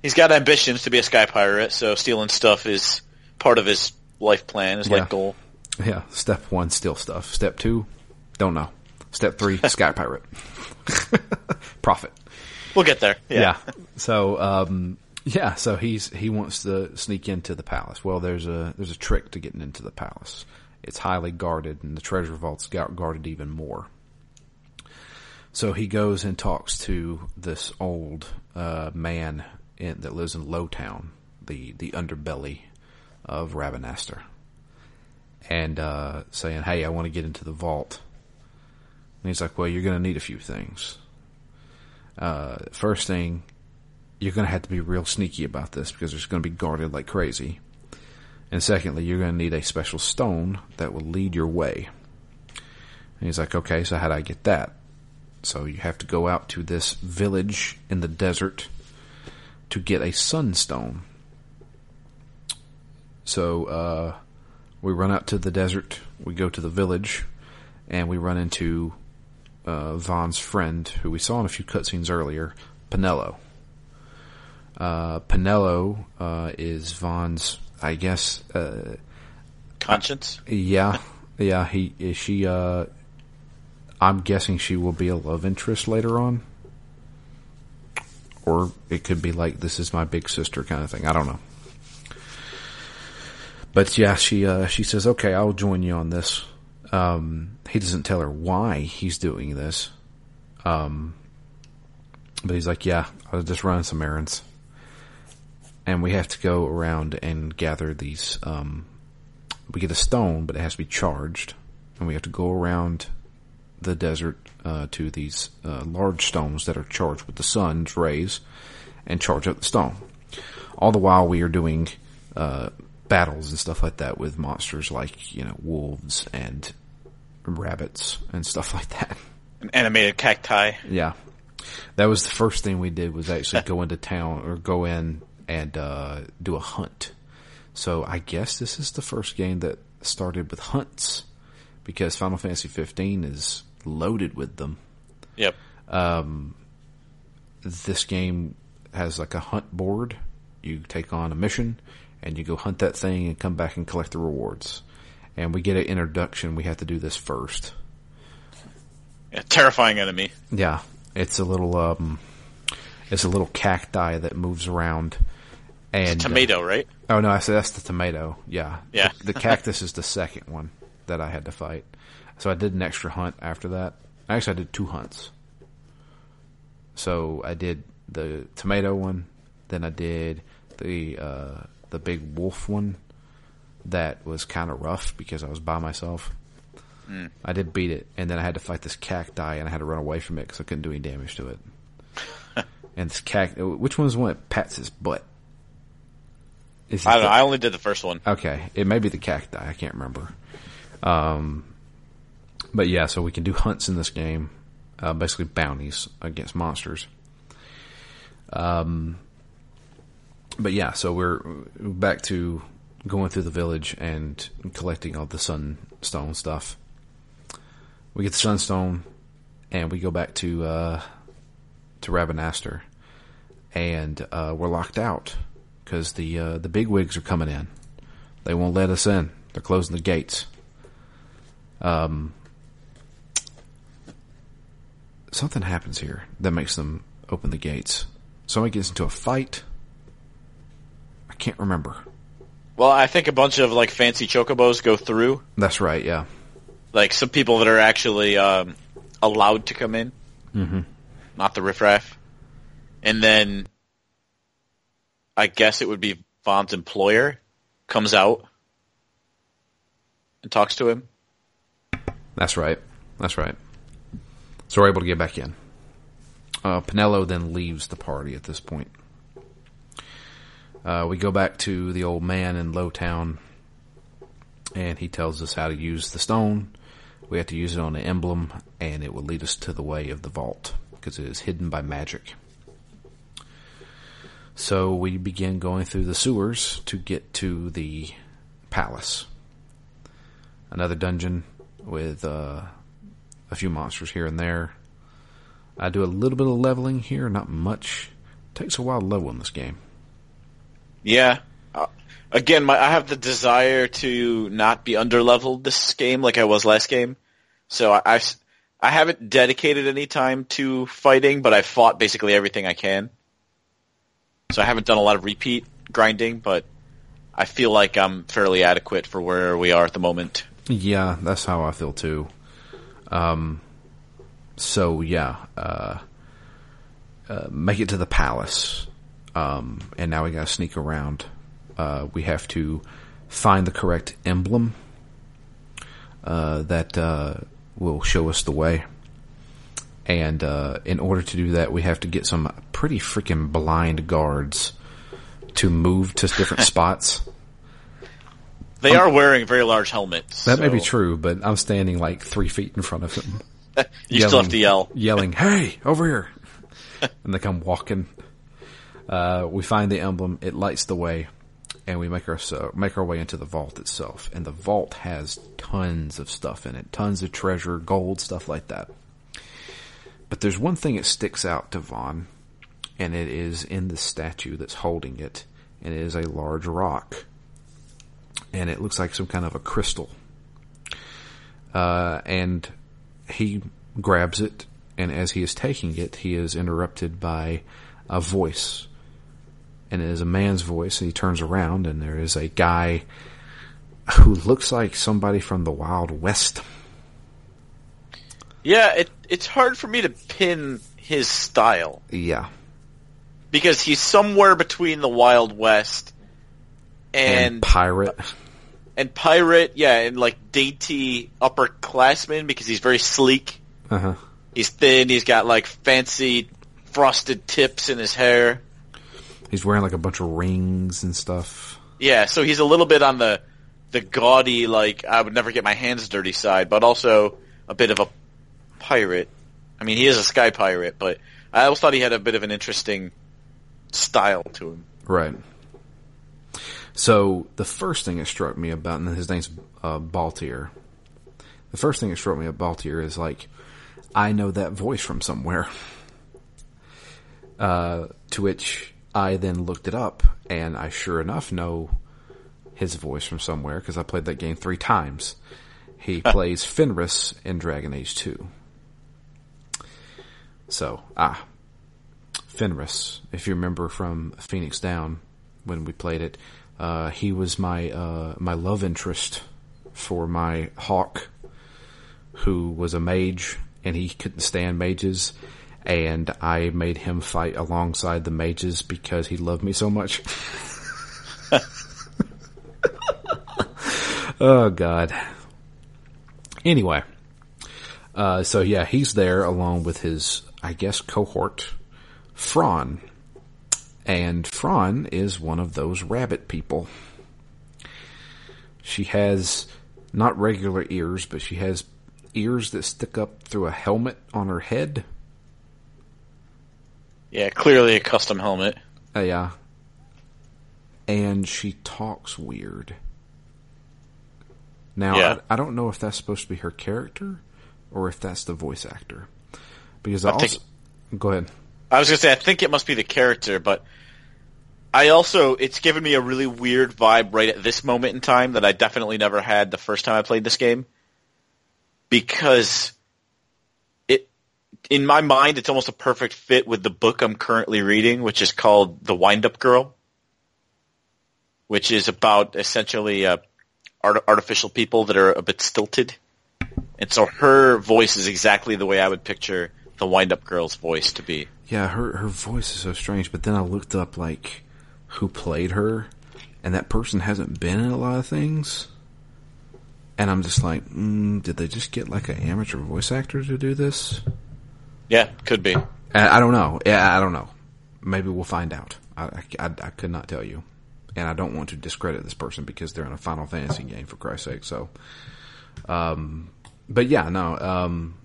He's got ambitions to be a sky pirate, so stealing stuff is part of his life plan, his Yeah. life goal. yeah, step one, steal stuff. Step two, don't know. Step three, [laughs] sky pirate. [laughs] Profit. We'll get there. Yeah. Yeah. So, um, yeah, so he's, he wants to sneak into the palace. Well, there's a, there's a trick to getting into the palace. It's highly guarded and the treasure vault's got guarded even more. So he goes and talks to this old, uh, man in, that lives in Lowtown, the, the underbelly of Rabanastre. And, uh, saying, hey, I want to get into the vault. And he's like, well, you're going to need a few things. Uh, first thing, you're going to have to be real sneaky about this because it's going to be guarded like crazy. And secondly, you're going to need a special stone that will lead your way. And he's like, okay, so how do I get that? So you have to go out to this village in the desert to get a sunstone. So, uh, we run out to the desert, we go to the village, and we run into, uh, Vaan's friend, who we saw in a few cutscenes earlier, Penelo. Uh, Penelo, uh, is Vaan's, I guess, uh, Conscience. yeah, yeah, he, is she, uh, I'm guessing she will be a love interest later on. Or it could be like, this is my big sister kind of thing. I don't know. But yeah, she, uh, she says, okay, I'll join you on this. Um, he doesn't tell her why he's doing this. Um, but he's like, yeah, I was just running some errands. And we have to go around and gather these, um, we get a stone, but it has to be charged. And we have to go around the desert, uh, to these, uh, large stones that are charged with the sun's rays and charge up the stone. All the while we are doing, uh, battles and stuff like that with monsters like, you know, wolves and rabbits and stuff like that. An animated cacti. Yeah. That was the first thing we did was actually go into town or go in and uh, do a hunt. So I guess this is the first game that started with hunts because Final Fantasy 15 is loaded with them. Yep. This game has like a hunt board. You take on a mission and you go hunt that thing and come back and collect the rewards. And we get an introduction. We have to do this first. Yeah, terrifying enemy. Yeah, it's a little um, it's a little cacti that moves around. And Tomato, right? Uh, oh no, I said that's the tomato. Yeah, Yeah. The, the cactus is the second one that I had to fight. So I did an extra hunt after that. Actually, I did two hunts. So I did the tomato one, then I did the uh, the big wolf one. That was kind of rough because I was by myself. I did beat it, and then I had to fight this cacti, and I had to run away from it because I couldn't do any damage to it. [laughs] and this cacti, which one was the one that pats his butt? Is I don't the- know. I only did the first one. Okay, it may be the cacti. I can't remember. Um, but yeah, so we can do hunts in this game, uh, basically bounties against monsters. Um, but yeah, so we're back to going through the village and collecting all the sunstone stuff. We get the sunstone, and we go back to uh, to Rabanastre, and uh, we're locked out because the uh, the big wigs are coming in. They won't let us in. They're closing the gates. Um, something happens here that makes them open the gates. Somebody gets into a fight. I can't remember. Well, I think a bunch of like fancy chocobos go through. That's right. Yeah. Like some people that are actually um, allowed to come in, Mm-hmm. not the riffraff. And then I guess it would be Vaan's employer comes out and talks to him. That's right. That's right. So we're able to get back in. Uh, Penelo then leaves the party at this point. Uh, we go back to the old man in Lowtown, and he tells us how to use the stone. We have to use it on the emblem, and it will lead us to the way of the vault, because it is hidden by magic. So we begin going through the sewers to get to the palace. Another dungeon with uh, a few monsters here and there. I do a little bit of leveling here, not much. It takes a while to level in this game. Yeah. Uh, again, my, I have the desire to not be underleveled this game like I was last game. So I, I've, I haven't dedicated any time to fighting, but I've fought basically everything I can. So I haven't done a lot of repeat grinding, but I feel like I'm fairly adequate for where we are at the moment. Yeah, that's how I feel too. Um, so yeah, uh, uh, make it to the palace, um, and now we gotta sneak around. Uh, we have to find the correct emblem uh, that uh, will show us the way. And uh, in order to do that, we have to get some pretty freaking blind guards to move to different [laughs] spots. They are wearing very large helmets. That may be true, but I'm standing like three feet in front of them. [laughs] You still have to yell. Yelling, hey, over here. [laughs] and they come walking. Uh, we find the emblem, it lights the way, and we make our, so, make our way into the vault itself. And the vault has tons of stuff in it. Tons of treasure, gold, stuff like that. But there's one thing that sticks out to Vaan, and it is in the statue that's holding it, and it is a large rock. And it looks like some kind of a crystal. Uh, and he grabs it, and as he is taking it, he is interrupted by a voice. And it is a man's voice, and he turns around, and there is a guy who looks like somebody from the Wild West. Yeah, it, it's hard for me to pin his style Yeah. because he's somewhere between the Wild West And, and pirate. and pirate, yeah, and like dainty upperclassman because he's very sleek. Uh huh. He's thin. He's got like fancy frosted tips in his hair. He's wearing like a bunch of rings and stuff. Yeah, so he's a little bit on the the gaudy, like I would never get my hands dirty side, but also a bit of a pirate. I mean, he is a sky pirate, but I always thought he had a bit of an interesting style to him. Right. So the first thing that struck me about, and his name's uh, Balthier. The first thing that struck me about Balthier is like, I know that voice from somewhere. Uh, to which I then looked it up, and I sure enough know his voice from somewhere because I played that game three times. He plays Fenris in Dragon Age 2. So, ah, Fenris, if you remember from Phoenix Down when we played it, uh, he was my uh, my love interest for my hawk, who was a mage and he couldn't stand mages, and I made him fight alongside the mages because he loved me so much. [laughs] oh God. Anyway, uh, so yeah, he's there along with his, I guess, cohort, Fran. And Fran is one of those rabbit people. She has not regular ears, but she has ears that stick up through a helmet on her head. Yeah, clearly a custom helmet. Uh, yeah. And she talks weird. Now, Yeah. I, I don't know if that's supposed to be her character or if that's the voice actor. because I, I also think- go ahead. I was gonna say I think it must be the character, but I also it's given me a really weird vibe right at this moment in time that I definitely never had the first time I played this game. Because it in my mind it's almost a perfect fit with the book I'm currently reading, which is called The Wind Up Girl. Which is about essentially uh, art- artificial people that are a bit stilted. And so her voice is exactly the way I would picture the Wind Up Girl's voice to be. Yeah, her her voice is so strange. But then I looked up like who played her, and that person hasn't been in a lot of things. And I'm just like, mm, did they just get like an amateur voice actor to do this? Yeah, could be. I, I don't know. Yeah, I don't know. Maybe we'll find out. I, I, I, I could not tell you, and I don't want to discredit this person because they're in a Final Fantasy game for Christ's sake. So, um, but yeah, no, um,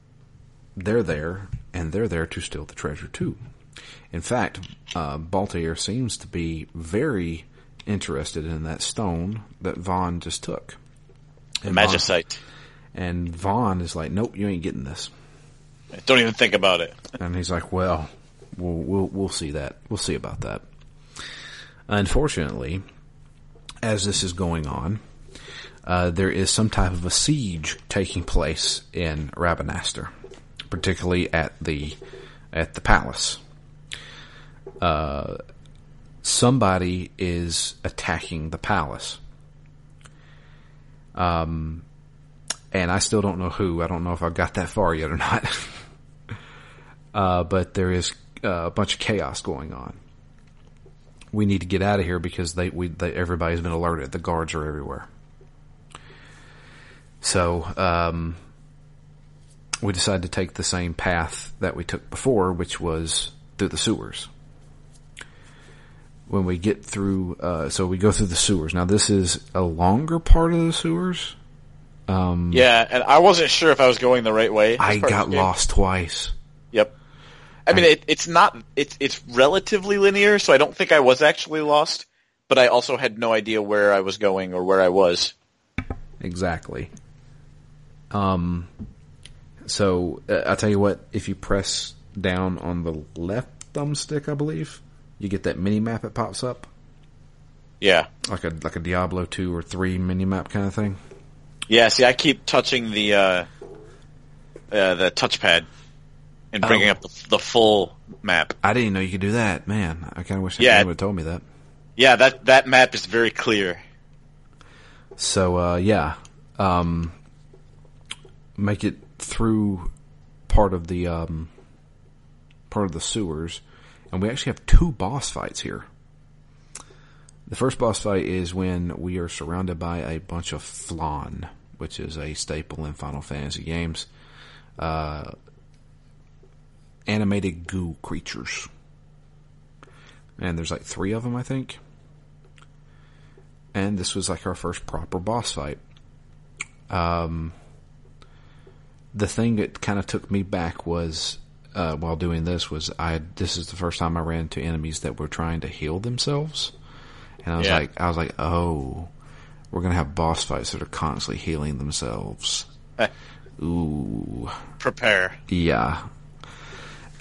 they're there, and they're there to steal the treasure too. In fact, uh, Balthier seems to be very interested in that stone that Vaan just took. And Vaan, Magicite. and Vaan is like, "Nope, you ain't getting this." Don't even think about it. And he's like, "Well, we'll we'll, we'll see that. We'll see about that." Unfortunately, as this is going on, uh, there is some type of a siege taking place in Rabanastre, particularly at the at the palace. Uh, somebody is attacking the palace. Um, and I still don't know who. I don't know if I got that far yet or not. [laughs] uh, but there is uh, a bunch of chaos going on. We need to get out of here because they, we, they, everybody's been alerted. The guards are everywhere. So, um, we decided to take the same path that we took before, which was through the sewers. When we get through, uh, so we go through the sewers. Now this is a longer part of the sewers. Um, Yeah, and I wasn't sure if I was going the right way. I got lost twice. Yep. I mean, it, it's not. It's it's relatively linear, so I don't think I was actually lost. But I also had no idea where I was going or where I was. Exactly. Um, so uh, I'll tell you what. If you press down on the left thumbstick, I believe you get that mini map. It pops up Yeah. like a like a Diablo two or three mini map kind of thing. Yeah. See, I keep touching the uh, uh, the touchpad and bringing Oh. up the, the full map. I didn't know you could do that. Man, I kind of wish Yeah. would have told me that. Yeah, that that map is very clear. So uh, yeah, um, make it through part of the um, part of the sewers, and we actually have two boss fights here. The first boss fight is when we are surrounded by a bunch of flan, which is a staple in Final Fantasy games. Uh, animated goo creatures, and there's like three of them, I think and this was like our first proper boss fight. Um, the thing that kind of took me back was uh, while doing this was I this is the first time I ran into enemies that were trying to heal themselves, and I was Yeah. like I was like oh, we're gonna have boss fights that are constantly healing themselves. Eh. Ooh, Prepare. yeah.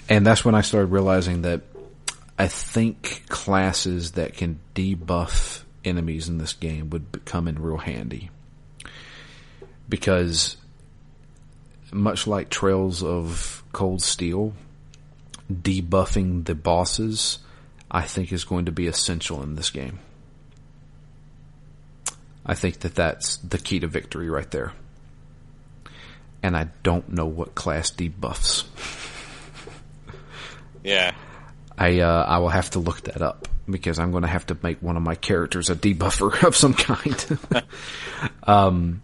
And that's when I started realizing that I think classes that can debuff enemies in this game would come in real handy. Because much like Trails of Cold Steel, debuffing the bosses I think is going to be essential in this game. I think that that's the key to victory right there. And I don't know what class debuffs. [laughs] Yeah. I uh, I will have to look that up because I'm going to have to make one of my characters a debuffer [laughs] of some kind. [laughs] um.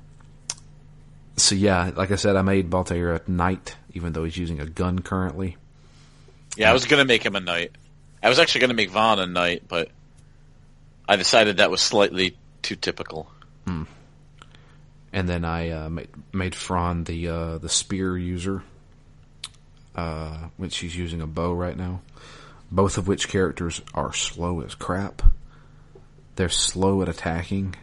So yeah, like I said, I made Balthier a knight, even though he's using a gun currently. Yeah, I was gonna make him a knight. I was actually gonna make Vaan a knight, but I decided that was slightly too typical. And then I uh, made made Fran the uh, the spear user, uh, which she's using a bow right now. Both of which characters are slow as crap. They're slow at attacking.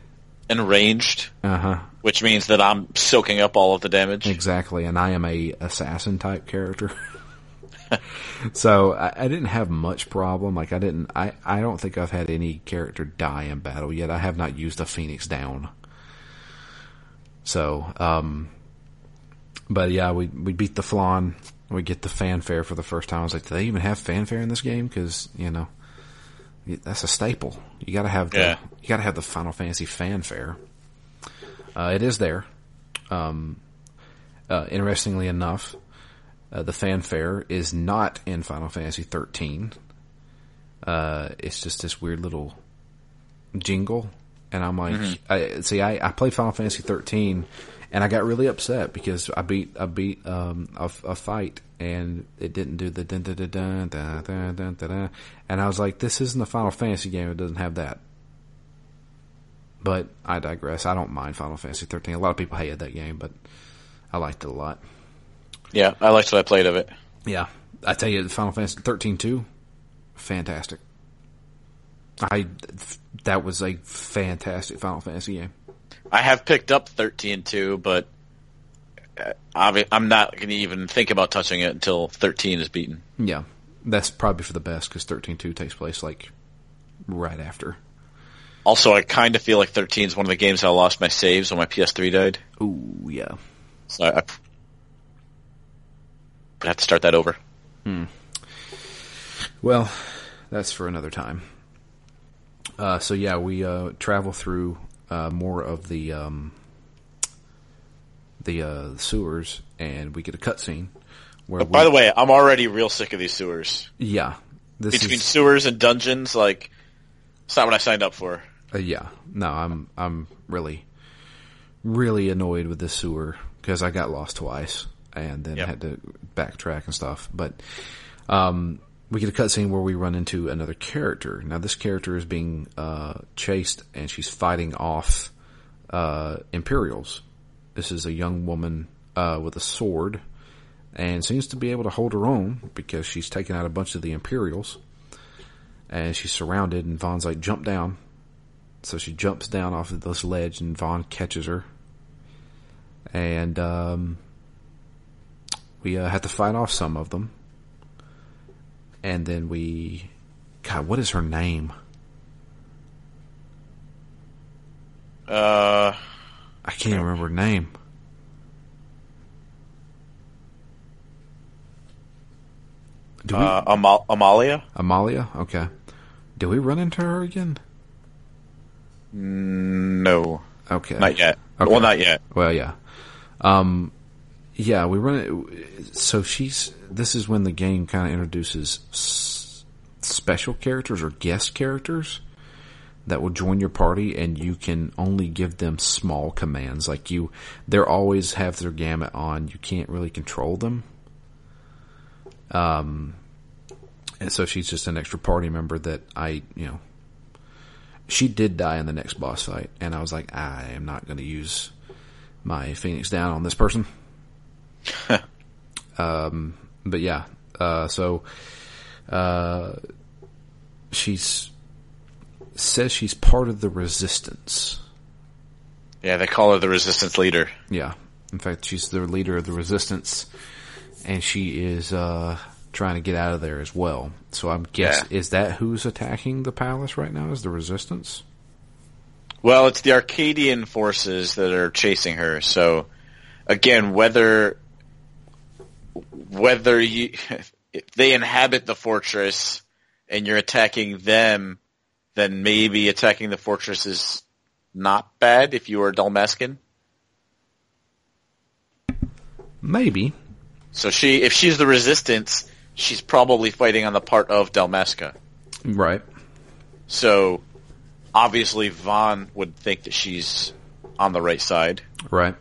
And ranged, Uh huh. which means that I'm soaking up all of the damage. Exactly, and I am a assassin type character. [laughs] so I, I didn't have much problem. Like I didn't, I, I don't think I've had any character die in battle yet. I have not used a Phoenix down. So, um, but yeah, we, we beat the flan. We get the fanfare for the first time. I was like, do they even have fanfare in this game? Cause, you know, that's a staple. You gotta have the, Yeah. you gotta have the Final Fantasy fanfare. Uh, it is there. Um, uh, interestingly enough, uh, the fanfare is not in Final Fantasy 13. Uh, it's just this weird little jingle, and I'm like, I, see, I, I played Final Fantasy 13, and I got really upset because I beat I beat um, a, a fight and it didn't do the dun dun dun dun dun dun dun, dun, and I was like, this isn't a Final Fantasy game. It doesn't have that. But I digress. I don't mind Final Fantasy thirteen. A lot of people hated that game, but I liked it a lot. Yeah, I liked what I played of it. Yeah, I tell you, Final Fantasy thirteen too, fantastic. I that was a fantastic Final Fantasy game. I have picked up 13 too, but uh, I'm not going to even think about touching it until 13 is beaten. Yeah, that's probably for the best because 13.2 takes place like right after. Also, I kind of feel like 13 is one of the games I lost my saves when my PS3 died. Ooh, yeah. So I, I have to start that over. Well, that's for another time. Uh, so yeah, we uh, travel through uh, more of the um, the uh, sewers, and we get a cutscene where. By we, the way, I'm already real sick of these sewers. yeah, Between is sewers and dungeons, like, it's not what I signed up for. uh, yeah. No, I'm I'm really really annoyed with this sewer because I got lost twice and then Yep. had to backtrack and stuff. But um, we get a cutscene where we run into another character. Now this character is being uh, chased and she's fighting off uh, Imperials. This is a young woman uh, with a sword and seems to be able to hold her own because she's taken out a bunch of the Imperials. And she's surrounded, and Vaan's like, jump down. So she jumps down off of this ledge, and Vaan catches her. And um, we uh, have to fight off some of them. And then we. God, what is her name? Uh, I can't remember her name. Do we, uh, Amal- Amalia? Amalia? Okay. Do we run into her again? No. Okay. Not yet. Okay. Well, not yet. Well, yeah. Um, yeah, we run it. So she's. This is when the game kind of introduces s- special characters or guest characters that will join your party, and you can only give them small commands. Like you, they're always have their gambit on. You can't really control them. Um, and so she's just an extra party member that I, you know, she did die in the next boss fight, and I was like, I am not going to use my Phoenix down on this person. [laughs] um, but yeah, uh, so uh, she's says she's part of the resistance. Yeah, they call her the resistance leader. Yeah, in fact, she's the leader of the resistance, and she is uh, trying to get out of there as well. So I'm guess Yeah. is that who's attacking the palace right now? Is the resistance? Well, it's the Archadian forces that are chasing her. So, again, whether whether you if they inhabit the fortress and you're attacking them, then maybe attacking the fortress is not bad if you are Dalmascan. Maybe. So she, if she's the resistance, she's probably fighting on the part of Dalmasca. Right. So obviously Vaan would think that she's on the right side. Right.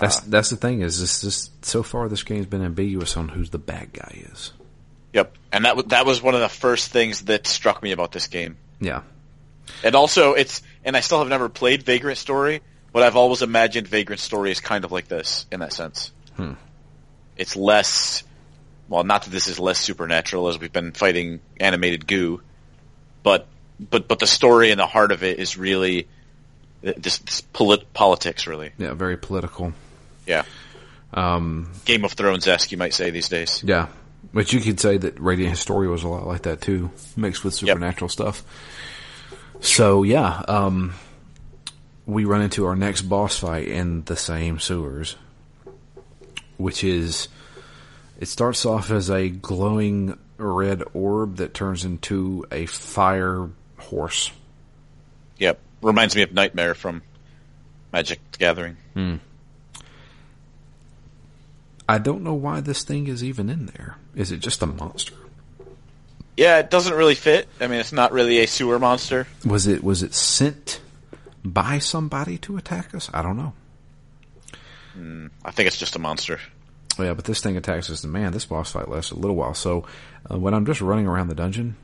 That's that's the thing is this this so far this game's been ambiguous on who's the bad guy is. Yep. And that w- that was one of the first things that struck me about this game. Yeah. And also it's and I still have never played Vagrant Story, but I've always imagined Vagrant Story is kind of like this in that sense. Hmm. It's less well, not that this is less supernatural as we've been fighting animated goo, but but but the story and the heart of it is really this, this polit- politics really. Yeah, very political. Yeah. Um, Game of Thrones esque, you might say these days. yeah, but you could say that Radiant Historia was a lot like that too, mixed with supernatural stuff. So yeah, um, we run into our next boss fight in the same sewers, which is it starts off as a glowing red orb that turns into a fire horse. Yep. Reminds me of Nightmare from Magic the Gathering. I don't know why this thing is even in there. Is it just a monster? Yeah, it doesn't really fit. I mean, it's not really a sewer monster. Was it was it sent by somebody to attack us? I don't know. I think it's just a monster. Oh, yeah, but this thing attacks us, and man, this boss fight lasts a little while. So uh, when I'm just running around the dungeon,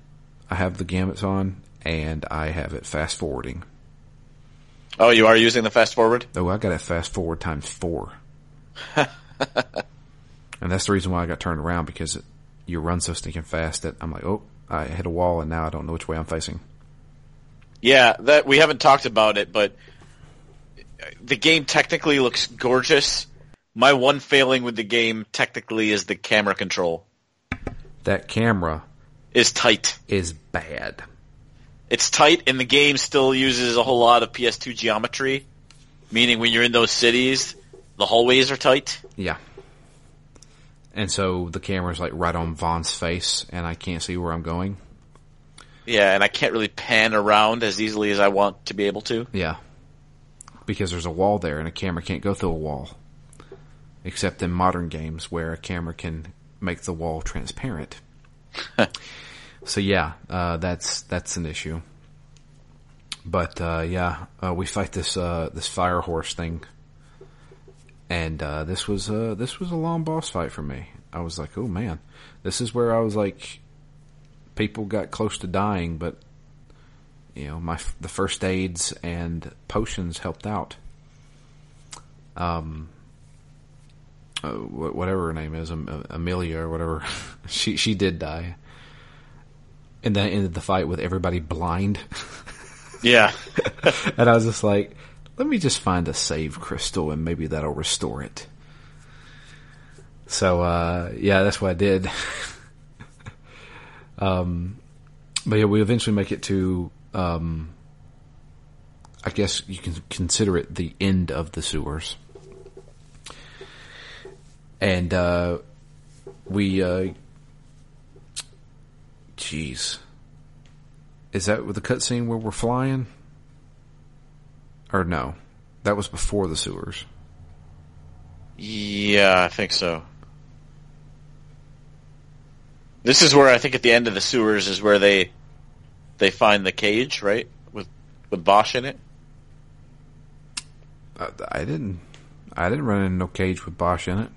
I have the gambits on, and I have it fast forwarding. Oh, you are using the fast forward? Oh, I got it fast forward times four. [laughs] and that's the reason why I got turned around because it, you run so stinking fast that I'm like, oh, I hit a wall, and now I don't know which way I'm facing. Yeah, that we haven't talked about it, but the game technically looks gorgeous. My one failing with the game technically is the camera control. That camera Is tight. is bad. It's tight and the game still uses a whole lot of PS2 geometry, meaning when you're in those cities, the hallways are tight. Yeah. And so the camera's like right on Vaan's face, and I can't see where I'm going. Yeah, and I can't really pan around as easily as I want to be able to. Yeah. Because there's a wall there, and a camera can't go through a wall. Except in modern games where a camera can make the wall transparent. [laughs] so yeah, uh, that's that's an issue. But uh, yeah, uh, we fight this uh, this fire horse thing, and uh, this was uh, this was a long boss fight for me. I was like, oh man, this is where I was like, people got close to dying, but you know, my the first aids and potions helped out. Um, uh, whatever her name is, Amelia or whatever, [laughs] she she did die, and then I ended the fight with everybody blind. Yeah. [laughs] and I was just like, let me just find a save crystal and maybe that'll restore it. So uh, yeah, that's what I did. [laughs] um, but yeah, we eventually make it to. Um, I guess you can consider it the end of the sewers, and uh, we. Uh, jeez, is that the cutscene where we're flying? Or no, that was before the sewers. Yeah, I think so. This is where I think at the end of the sewers is where they they find the cage, right? With with Basch in it. Uh, I, I didn't. I didn't run into no cage with Basch in it.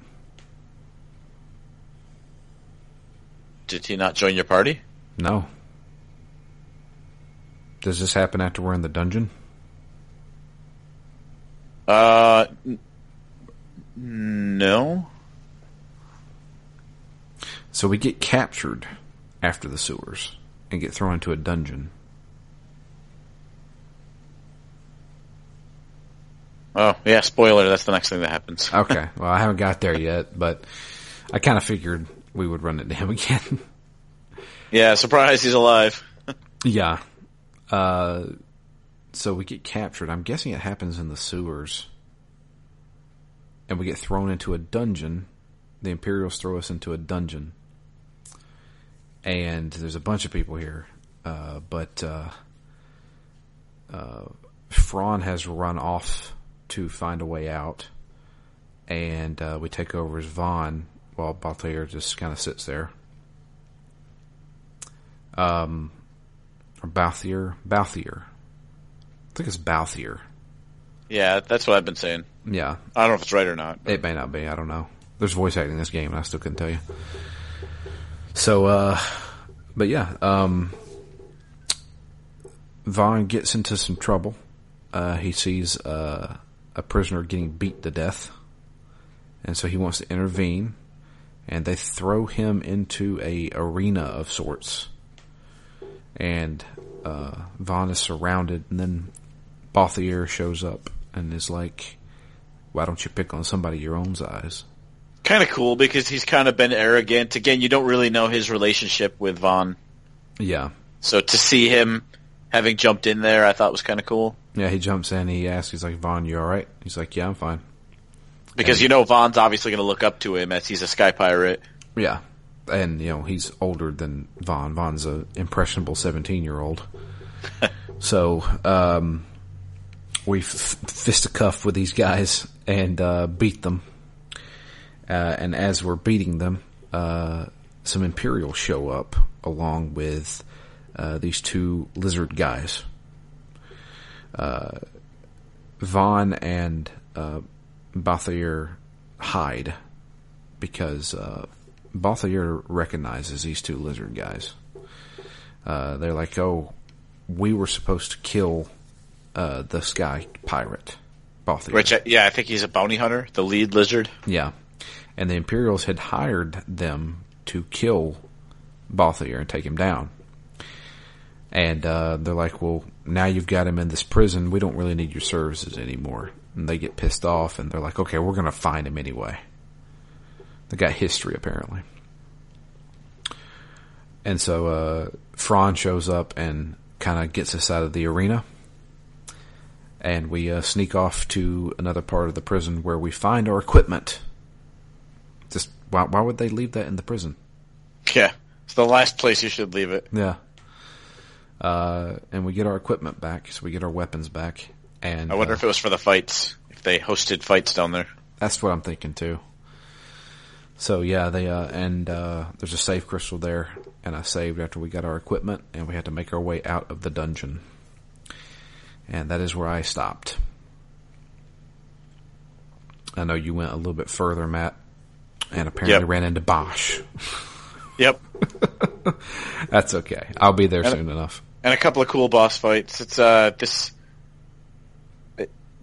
Did he not join your party? No. Does this happen after we're in the dungeon? Uh, n- no. So we get captured after the sewers and get thrown into a dungeon. Oh yeah, spoiler. That's the next thing that happens. [laughs] Okay. well, I haven't got there yet, but I kind of figured we would run into him [laughs] again. Yeah, surprise, he's alive. [laughs] yeah. Uh, so we get captured. I'm guessing it happens in the sewers. And we get thrown into a dungeon. The Imperials throw us into a dungeon. And there's a bunch of people here. Uh, but, uh, uh, has run off to find a way out. And, uh, we take over as Vaan while Balthier just kind of sits there. Um, or Balthier? Balthier. I think it's Balthier. Yeah, that's what I've been saying. Yeah, I don't know if it's right or not. it may not be. I don't know. There's voice acting in this game, and I still couldn't tell you. So, uh, but yeah, um, Vaan gets into some trouble. Uh, he sees uh, a prisoner getting beat to death, and so he wants to intervene. And they throw him into a arena of sorts. And uh, Vaan is surrounded, and then Balthier shows up and is like, "Why don't you pick on somebody your own size?" kind of cool because he's kind of been arrogant. Again, you don't really know his relationship with Vaan. Yeah. So to see him having jumped in there, I thought was kind of cool. Yeah, he jumps in. He asks, he's like, Vaan, you all right? He's like, yeah, I'm fine. Because And- you know Vaan's obviously going to look up to him as he's a sky pirate. Yeah. And, you know, he's older than Vaan. Vaan's an impressionable 17 year old. [laughs] so, um, we f- fisticuff with these guys and, uh, beat them. Uh, and as we're beating them, uh, some Imperials show up along with, uh, these two lizard guys. Uh, Vaan and, uh, Balthier hide because uh, recognizes these two lizard guys. Uh, they're like, "Oh, we were supposed to kill uh, the sky pirate, Balthier." Which, uh, yeah, I think he's a bounty hunter, the lead lizard. yeah, and the Imperials had hired them to kill Balthier and take him down. And uh, they're like, "Well, now you've got him in this prison. We don't really need your services anymore." And they get pissed off, and they're like, "Okay, we're going to find him anyway." They got history apparently. And so uh, Fran shows up and kind of gets us out of the arena. And we uh, sneak off to another part of the prison where we find our equipment. Just why, why would they leave that in the prison? Yeah, it's the last place you should leave it. Yeah. Uh, and we get our equipment back, so we get our weapons back. And I wonder uh, if it was for the fights, if they hosted fights down there. That's what I'm thinking too. So yeah, they uh, and uh, there's a save crystal there, and I saved after we got our equipment, and we had to make our way out of the dungeon, and that is where I stopped. I know you went a little bit further, Matt, and apparently Yep. ran into Basch. Yep. [laughs] That's okay. I'll be there And- soon enough. and a couple of cool boss fights. It's uh this.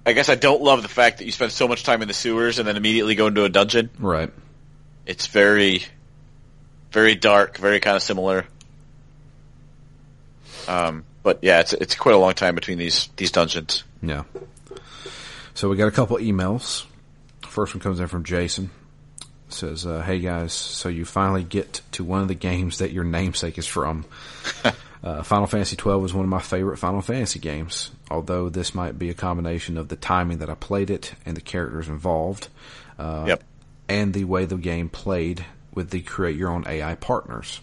I guess I don't love the fact that you spend so much time in the sewers and then immediately go into a dungeon. Right. It's very, very dark, very kind of similar. Um, but yeah, it's it's quite a long time between these these dungeons. Yeah. So we got a couple emails. First one comes in from Jason. Says, uh, "Hey guys, so you finally get to one of the games that your namesake is from. [laughs] uh, Final Fantasy XII was one of my favorite Final Fantasy games. Although this might be a combination of the timing that I played it and the characters involved, uh, Yep. and the way the game played with the create your own AI partners.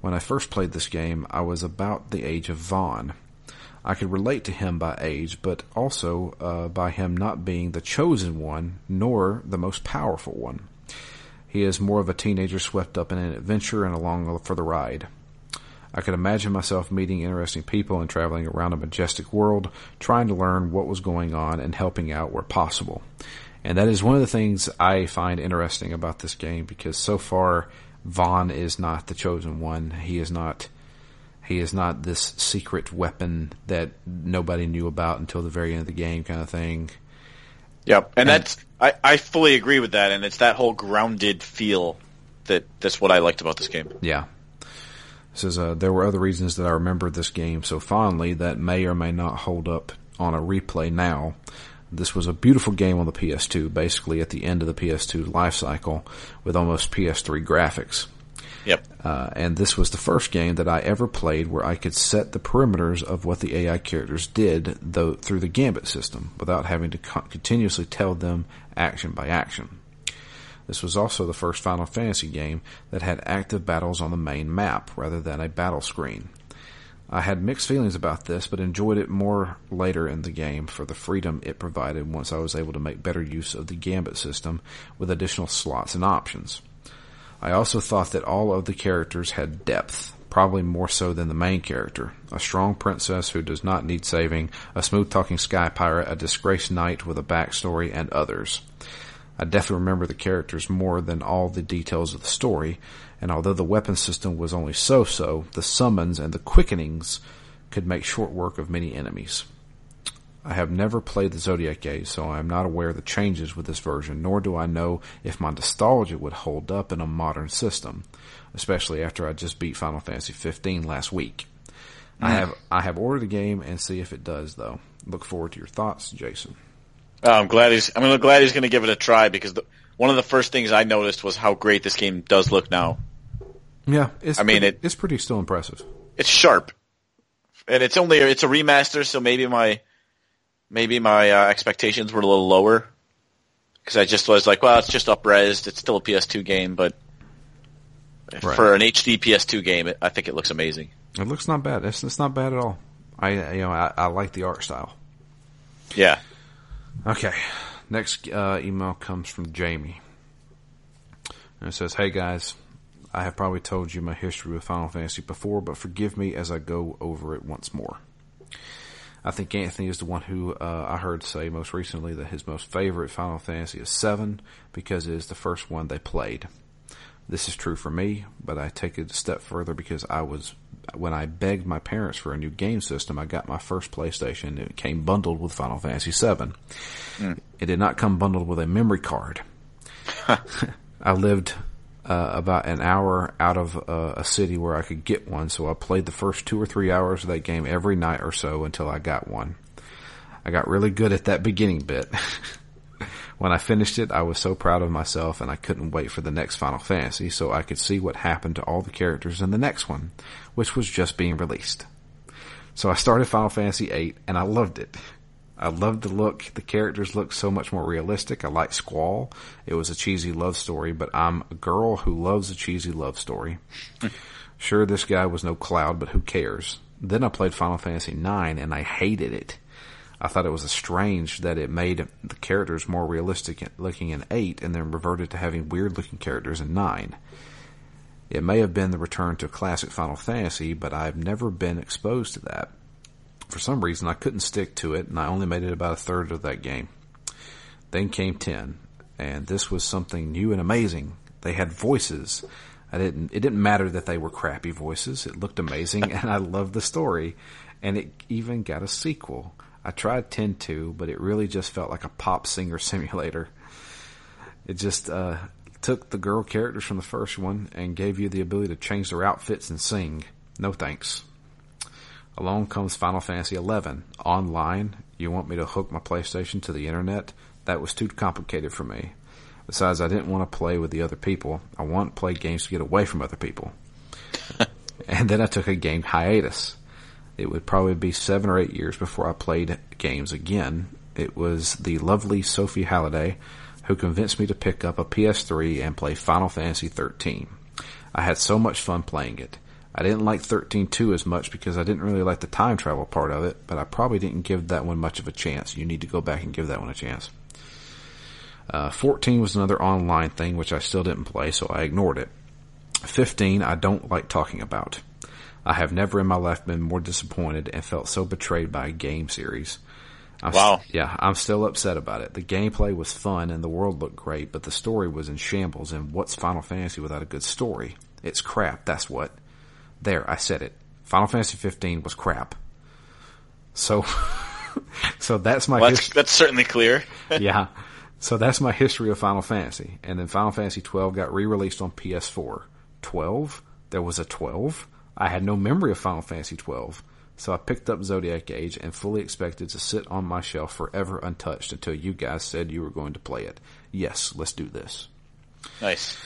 When I first played this game, I was about the age of Vaan. I could relate to him by age, but also uh, by him not being the chosen one, nor the most powerful one. He is more of a teenager swept up in an adventure and along for the ride. I could imagine myself meeting interesting people and traveling around a majestic world, trying to learn what was going on and helping out where possible. And that is one of the things I find interesting about this game because so far Vaan is not the chosen one. He is not he is not this secret weapon that nobody knew about until the very end of the game kind of thing. Yep, and that's I, I fully agree with that, and it's that whole grounded feel that that's what I liked about this game. Yeah. Says uh, there were other reasons that I remember this game so fondly that may or may not hold up on a replay now. This was a beautiful game on the PS2, basically at the end of the PS2 life cycle, with almost PS3 graphics. Yep. Uh, and this was the first game that I ever played where I could set the perimeters of what the AI characters did though, through the gambit system without having to co- continuously tell them action by action. This was also the first Final Fantasy game that had active battles on the main map rather than a battle screen. I had mixed feelings about this, but enjoyed it more later in the game for the freedom it provided once I was able to make better use of the gambit system with additional slots and options. I also thought that all of the characters had depth, probably more so than the main character. A strong princess who does not need saving, a smooth talking sky pirate, a disgraced knight with a backstory, and others. I definitely remember the characters more than all the details of the story, and although the weapon system was only so-so, the summons and the quickenings could make short work of many enemies. I have never played the Zodiac Age, so I am not aware of the changes with this version, nor do I know if my nostalgia would hold up in a modern system, especially after I just beat Final Fantasy 15 last week. I mm. have I have ordered the game and see if it does though. Look forward to your thoughts, Jason. Oh, I'm glad he's. I'm glad he's going to give it a try because the, one of the first things I noticed was how great this game does look now. Yeah, it's I mean, pretty, it- it's pretty still impressive. It's sharp, and it's only it's a remaster, so maybe my maybe my uh, expectations were a little lower because I just was like, well, it's just upresed. It's still a PS2 game, but Right. for an HD PS2 game, it, I think it looks amazing. It looks not bad. It's, it's not bad at all. I you know I, I like the art style. Yeah. Okay. Next uh, email comes from Jamie. And it says, Hey guys, I have probably told you my history with Final Fantasy before, but forgive me as I go over it once more. I think Anthony is the one who uh, I heard say most recently that his most favorite Final Fantasy is 7 because it is the first one they played. This is true for me, but I take it a step further because I was when I begged my parents for a new game system, I got my first PlayStation. It came bundled with Final Fantasy VII. It did not come bundled with a memory card. [laughs] I lived uh, about an hour out of uh, a city where I could get one, so I played the first two or three hours of that game every night or so until I got one. I got really good at that beginning bit. [laughs] when I finished it, I was so proud of myself and I couldn't wait for the next Final Fantasy so I could see what happened to all the characters in the next one, which was just being released. So I started Final Fantasy VIII and I loved it. I loved the look. The characters looked so much more realistic. I liked Squall. It was a cheesy love story, but I'm a girl who loves a cheesy love story. sure, this guy was no Cloud, but who cares? Then I played Final Fantasy IX and I hated it. I thought it was strange that it made the characters more realistic looking in 8 and then reverted to having weird looking characters in 9. It may have been the return to classic Final Fantasy, but I've never been exposed to that. For some reason, I couldn't stick to it, and I only made it about a third of that game. Then came 10, and this was something new and amazing. They had voices. I didn't, it didn't matter that they were crappy voices. It looked amazing, [laughs] and I loved the story. And it even got a sequel. I tried 10 2, but it really just felt like a pop singer [laughs] simulator. It just, uh, took the girl characters from the first one and gave you the ability to change their outfits and sing. No thanks. Along comes Final Fantasy XI. Online, you want me to hook my PlayStation to the internet? That was too complicated for me. Besides, I didn't want to play with the other people. I want to play games to get away from other people. [laughs] and then I took a game hiatus. It would probably be seven or eight years before I played games again. It was the lovely Sophie Halliday who convinced me to pick up a PS3 and play Final Fantasy 13. I had so much fun playing it. I didn't like 13.2 as much because I didn't really like the time travel part of it, but I probably didn't give that one much of a chance. You need to go back and give that one a chance. Uh, 14 was another online thing which I still didn't play, so I ignored it. 15 I don't like talking about. I have never in my life been more disappointed and felt so betrayed by a game series. I'm Wow. s- yeah, I'm still upset about it. The gameplay was fun and the world looked great, but the story was in shambles. And what's Final Fantasy without a good story? It's crap. That's what. There, I said it. Final Fantasy 15 was crap. So, [laughs] so that's my Well, that's, that's certainly clear. [laughs] yeah. So that's my history of Final Fantasy. And then Final Fantasy 12 got re-released on PS4. 12? There was a 12? I had no memory of Final Fantasy 12. So I picked up Zodiac Age and fully expected to sit on my shelf forever untouched until you guys said you were going to play it. Yes, let's do this. nice.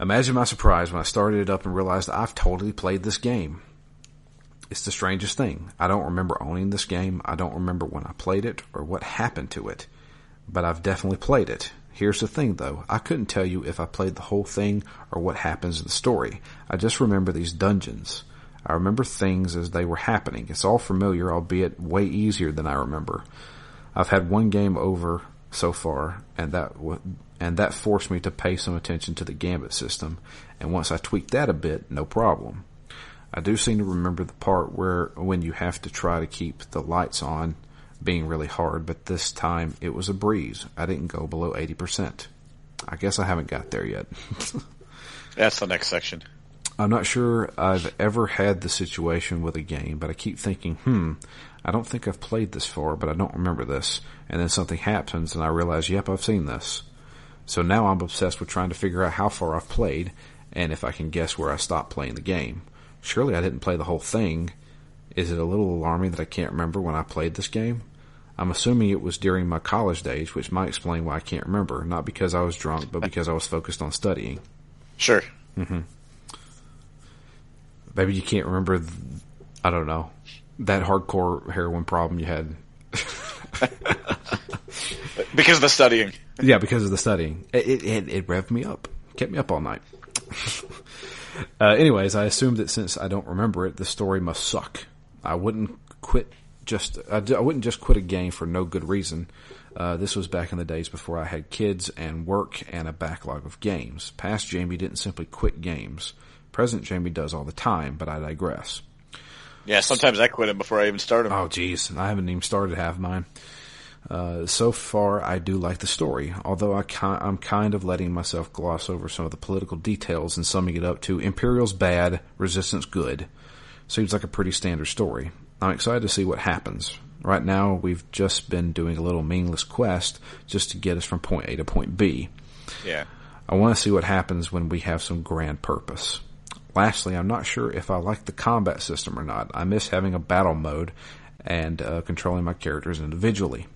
Imagine my surprise when I started it up and realized I've totally played this game. It's the strangest thing. I don't remember owning this game. I don't remember when I played it or what happened to it. But I've definitely played it. Here's the thing though. I couldn't tell you if I played the whole thing or what happens in the story. I just remember these dungeons. I remember things as they were happening. It's all familiar, albeit way easier than I remember. I've had one game over so far, and that w- and that forced me to pay some attention to the gambit system. And once I tweaked that a bit, no problem. I do seem to remember the part where when you have to try to keep the lights on being really hard, but this time it was a breeze. I didn't go below 80%. I guess I haven't got there yet. [laughs] That's the next section. I'm not sure I've ever had the situation with a game, but I keep thinking, hmm, I don't think I've played this far, but I don't remember this. And then something happens and I realize, yep, I've seen this. So now I'm obsessed with trying to figure out how far I've played and if I can guess where I stopped playing the game. Surely I didn't play the whole thing. Is it a little alarming that I can't remember when I played this game? I'm assuming it was during my college days, which might explain why I can't remember. Not because I was drunk, but because I was focused on studying. Sure. Mm-hmm. Maybe you can't remember. th- I don't know that hardcore heroin problem you had. [laughs] Because of the studying. Yeah, because of the studying. It it, it, it revved me up, kept me up all night. [laughs] uh, anyways, I assumed that since I don't remember it, the story must suck. I wouldn't quit just. I, d- I wouldn't just quit a game for no good reason. Uh, this was back in the days before I had kids and work and a backlog of games. Past Jamie didn't simply quit games. Present Jamie does all the time, but I digress. Yeah, sometimes I quit him before I even start him. Oh, jeez, I haven't even started half mine. Uh, so far, I do like the story, although I ki- I'm kind of letting myself gloss over some of the political details and summing it up to Imperial's bad, Resistance good. Seems like a pretty standard story. I'm excited to see what happens. Right now, we've just been doing a little meaningless quest just to get us from point A to point B. Yeah. I want to see what happens when we have some grand purpose. Lastly, I'm not sure if I like the combat system or not. I miss having a battle mode and uh, controlling my characters individually.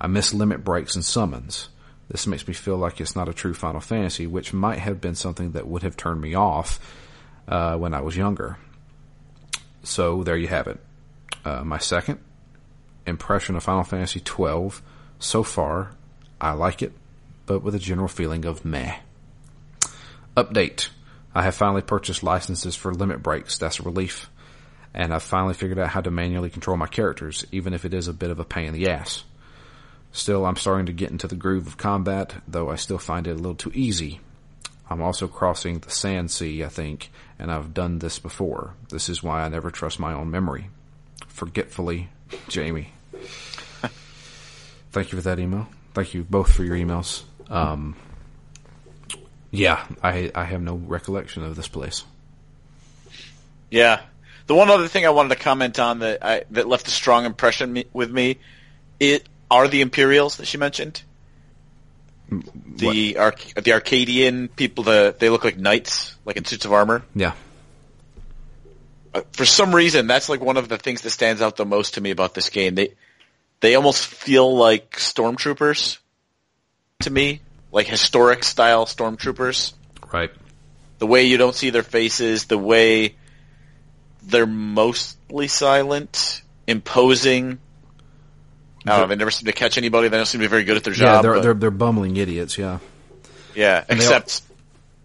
I miss limit breaks and summons. This makes me feel like it's not a true Final Fantasy, which might have been something that would have turned me off uh, when I was younger. So there you have it. Uh, my second impression of Final Fantasy twelve so far. I like it, but with a general feeling of meh. Update. I have finally purchased licenses for limit breaks. That's a relief. And I've finally figured out how to manually control my characters, even if it is a bit of a pain in the ass. Still, I'm starting to get into the groove of combat, though I still find it a little too easy. I'm also crossing the Sand Sea, I think, and I've done this before. This is why I never trust my own memory. Forgetfully, Jamie. [laughs] Thank you for that email. Thank you both for your emails. Um, yeah, I I have no recollection of this place. Yeah. The one other thing I wanted to comment on that I, that left a strong impression me, with me, it are the Imperials that she mentioned. The Arc- the Archadian people, the they look like knights, like in suits of armor. Yeah, Uh, for some reason, that's like one of the things that stands out the most to me about this game. They they almost feel like stormtroopers to me, like historic style stormtroopers. right. the way you don't see their faces, the way they're mostly silent, imposing. I don't know, they never seem to catch anybody. They don't seem to be very good at their Yeah, job. they're but- they're they're bumbling idiots. Yeah. yeah, all- except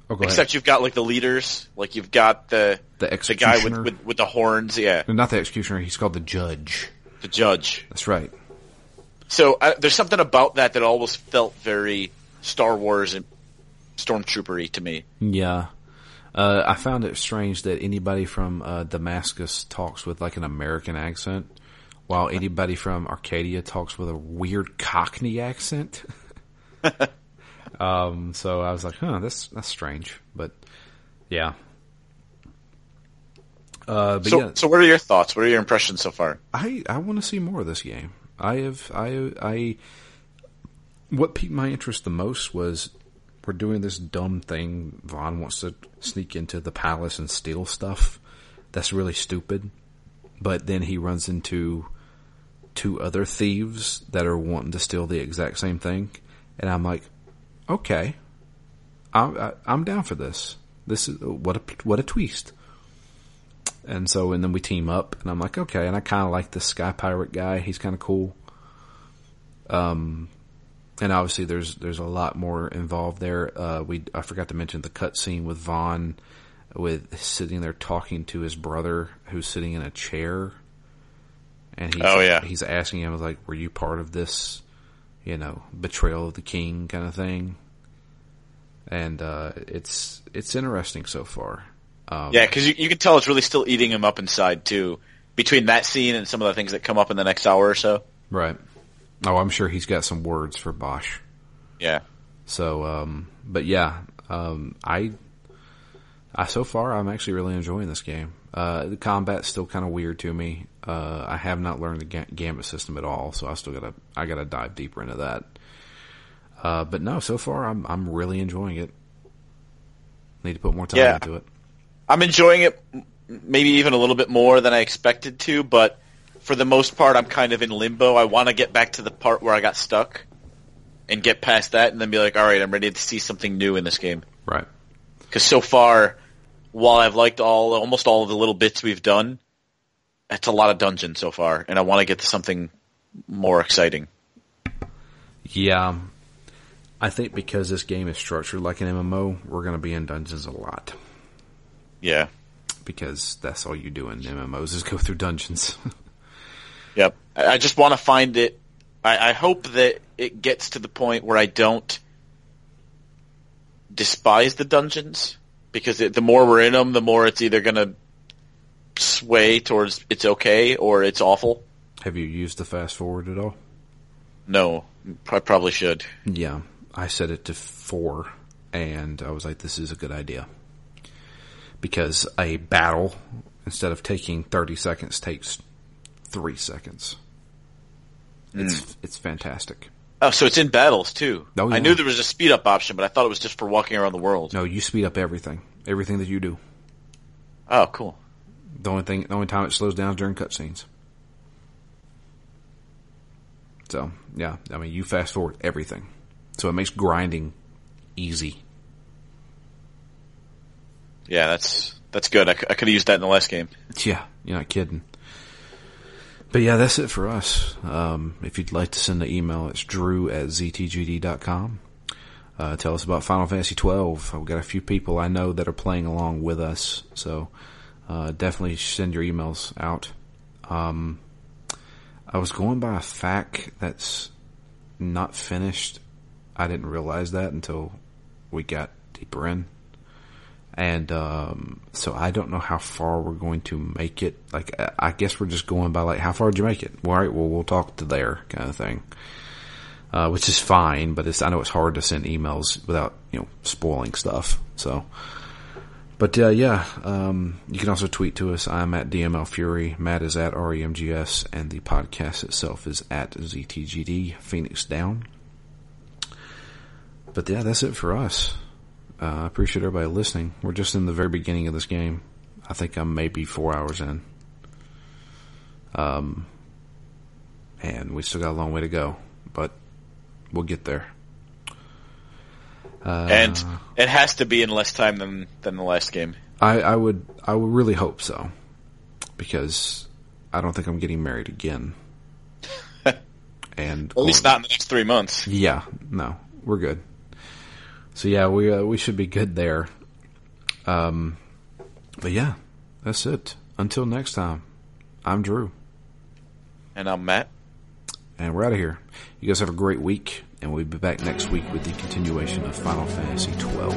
Oh, except you've got like the leaders, like you've got the The the guy with, with with the horns, yeah, Not the executioner. He's called the judge. the judge. That's right. So uh, there's something about that that always felt very Star Wars and stormtroopery to me. Yeah. Uh, I found it strange that anybody from uh, Dalmasca talks with like an American accent, while anybody from Archadia talks with a weird Cockney accent. [laughs] um, so I was like, huh, that's that's strange, but yeah. Uh, but So yeah, so what are your thoughts? What are your impressions so far? I I want to see more of this game. I have I I what piqued my interest the most was we're doing this dumb thing. Vaan wants to sneak into the palace and steal stuff. That's really stupid. But then he runs into two other thieves that are wanting to steal the exact same thing, and I'm like, okay, I'm I, I'm down for this. This is what a what a twist. And so, and then we team up, and I'm like, okay. And I kind of like this Sky Pirate guy. He's kind of cool. Um, and obviously, there's there's a lot more involved there. Uh, we I forgot to mention the cutscene with Vaan, with sitting there talking to his brother who's sitting in a chair, and he's Oh, yeah. he's asking him like, "Were you part of this, you know, betrayal of the king kind of thing?" And uh, it's it's interesting so far. Um, Yeah, because you, you can tell it's really still eating him up inside too. Between that scene and some of the things that come up in the next hour or so. Right. Oh, I'm sure he's got some words for Basch. Yeah. So, um, but yeah, um, I, I so far I'm actually really enjoying this game. Uh, the combat's still kind of weird to me. Uh, I have not learned the ga- gambit system at all, so I still gotta I gotta dive deeper into that. Uh, but no, so far I'm I'm really enjoying it. Need to put more time Yeah. into it. I'm enjoying it maybe even a little bit more than I expected to, but for the most part, I'm kind of in limbo. I want to get back to the part where I got stuck and get past that, and then be like, all right, I'm ready to see something new in this game. Right. Because so far, while I've liked all almost all of the little bits we've done, it's a lot of dungeon so far, and I want to get to something more exciting. Yeah. I think because this game is structured like an MMO, we're going to be in dungeons a lot. Yeah. Because that's all you do in MMOs is go through dungeons. [laughs] yep. I just want to find it. I, I hope that it gets to the point where I don't despise the dungeons because it, the more we're in them, the more it's either going to sway towards it's okay or it's awful. Have you used the fast forward at all? No, I probably should. Yeah, I set it to four, and I was like, "This is a good idea," because a battle instead of taking thirty seconds takes three seconds. It's mm. it's fantastic. Oh, so it's in battles too. Oh, yeah. I knew there was a speed up option, but I thought it was just for walking around the world. No, you speed up everything, everything that you do. Oh, cool. The only thing, the only time it slows down is during cutscenes. So yeah, I mean, you fast forward everything, so it makes grinding easy. Yeah, that's that's good. I, I could have used that in the last game. Yeah, you're not kidding. But yeah, that's it for us. Um, if you'd like to send an email, it's drew at ztgd.com. Uh, tell us about Final Fantasy 12. We've got a few people I know that are playing along with us, so uh, definitely send your emails out. Um, I was going by a fact that's not finished. I didn't realize that until we got deeper in. And um, so I don't know how far we're going to make it. Like I guess we're just going by like how far did you make it? Well, all right, well we'll talk to there kind of thing, uh, which is fine. But it's I know it's hard to send emails without you know spoiling stuff. So, but uh, yeah, um, you can also tweet to us. I'm at DML Fury. Matt is at REMGS, and the podcast itself is at ZTGD Phoenix Down. But yeah, that's it for us. Uh, I appreciate everybody listening. We're just in the very beginning of this game. I think I'm maybe four hours in. Um, and we still got a long way to go, but we'll get there. Uh, and it has to be in less time than than the last game. I, I would I would really hope so, because I don't think I'm getting married again. [laughs] and at least not in the next three months. Yeah, no, we're good. So yeah, we uh, we should be good there. Um, but yeah, that's it. Until next time, I'm Drew, and I'm Matt, and we're out of here. You guys have a great week, and we'll be back next week with the continuation of Final Fantasy twelve.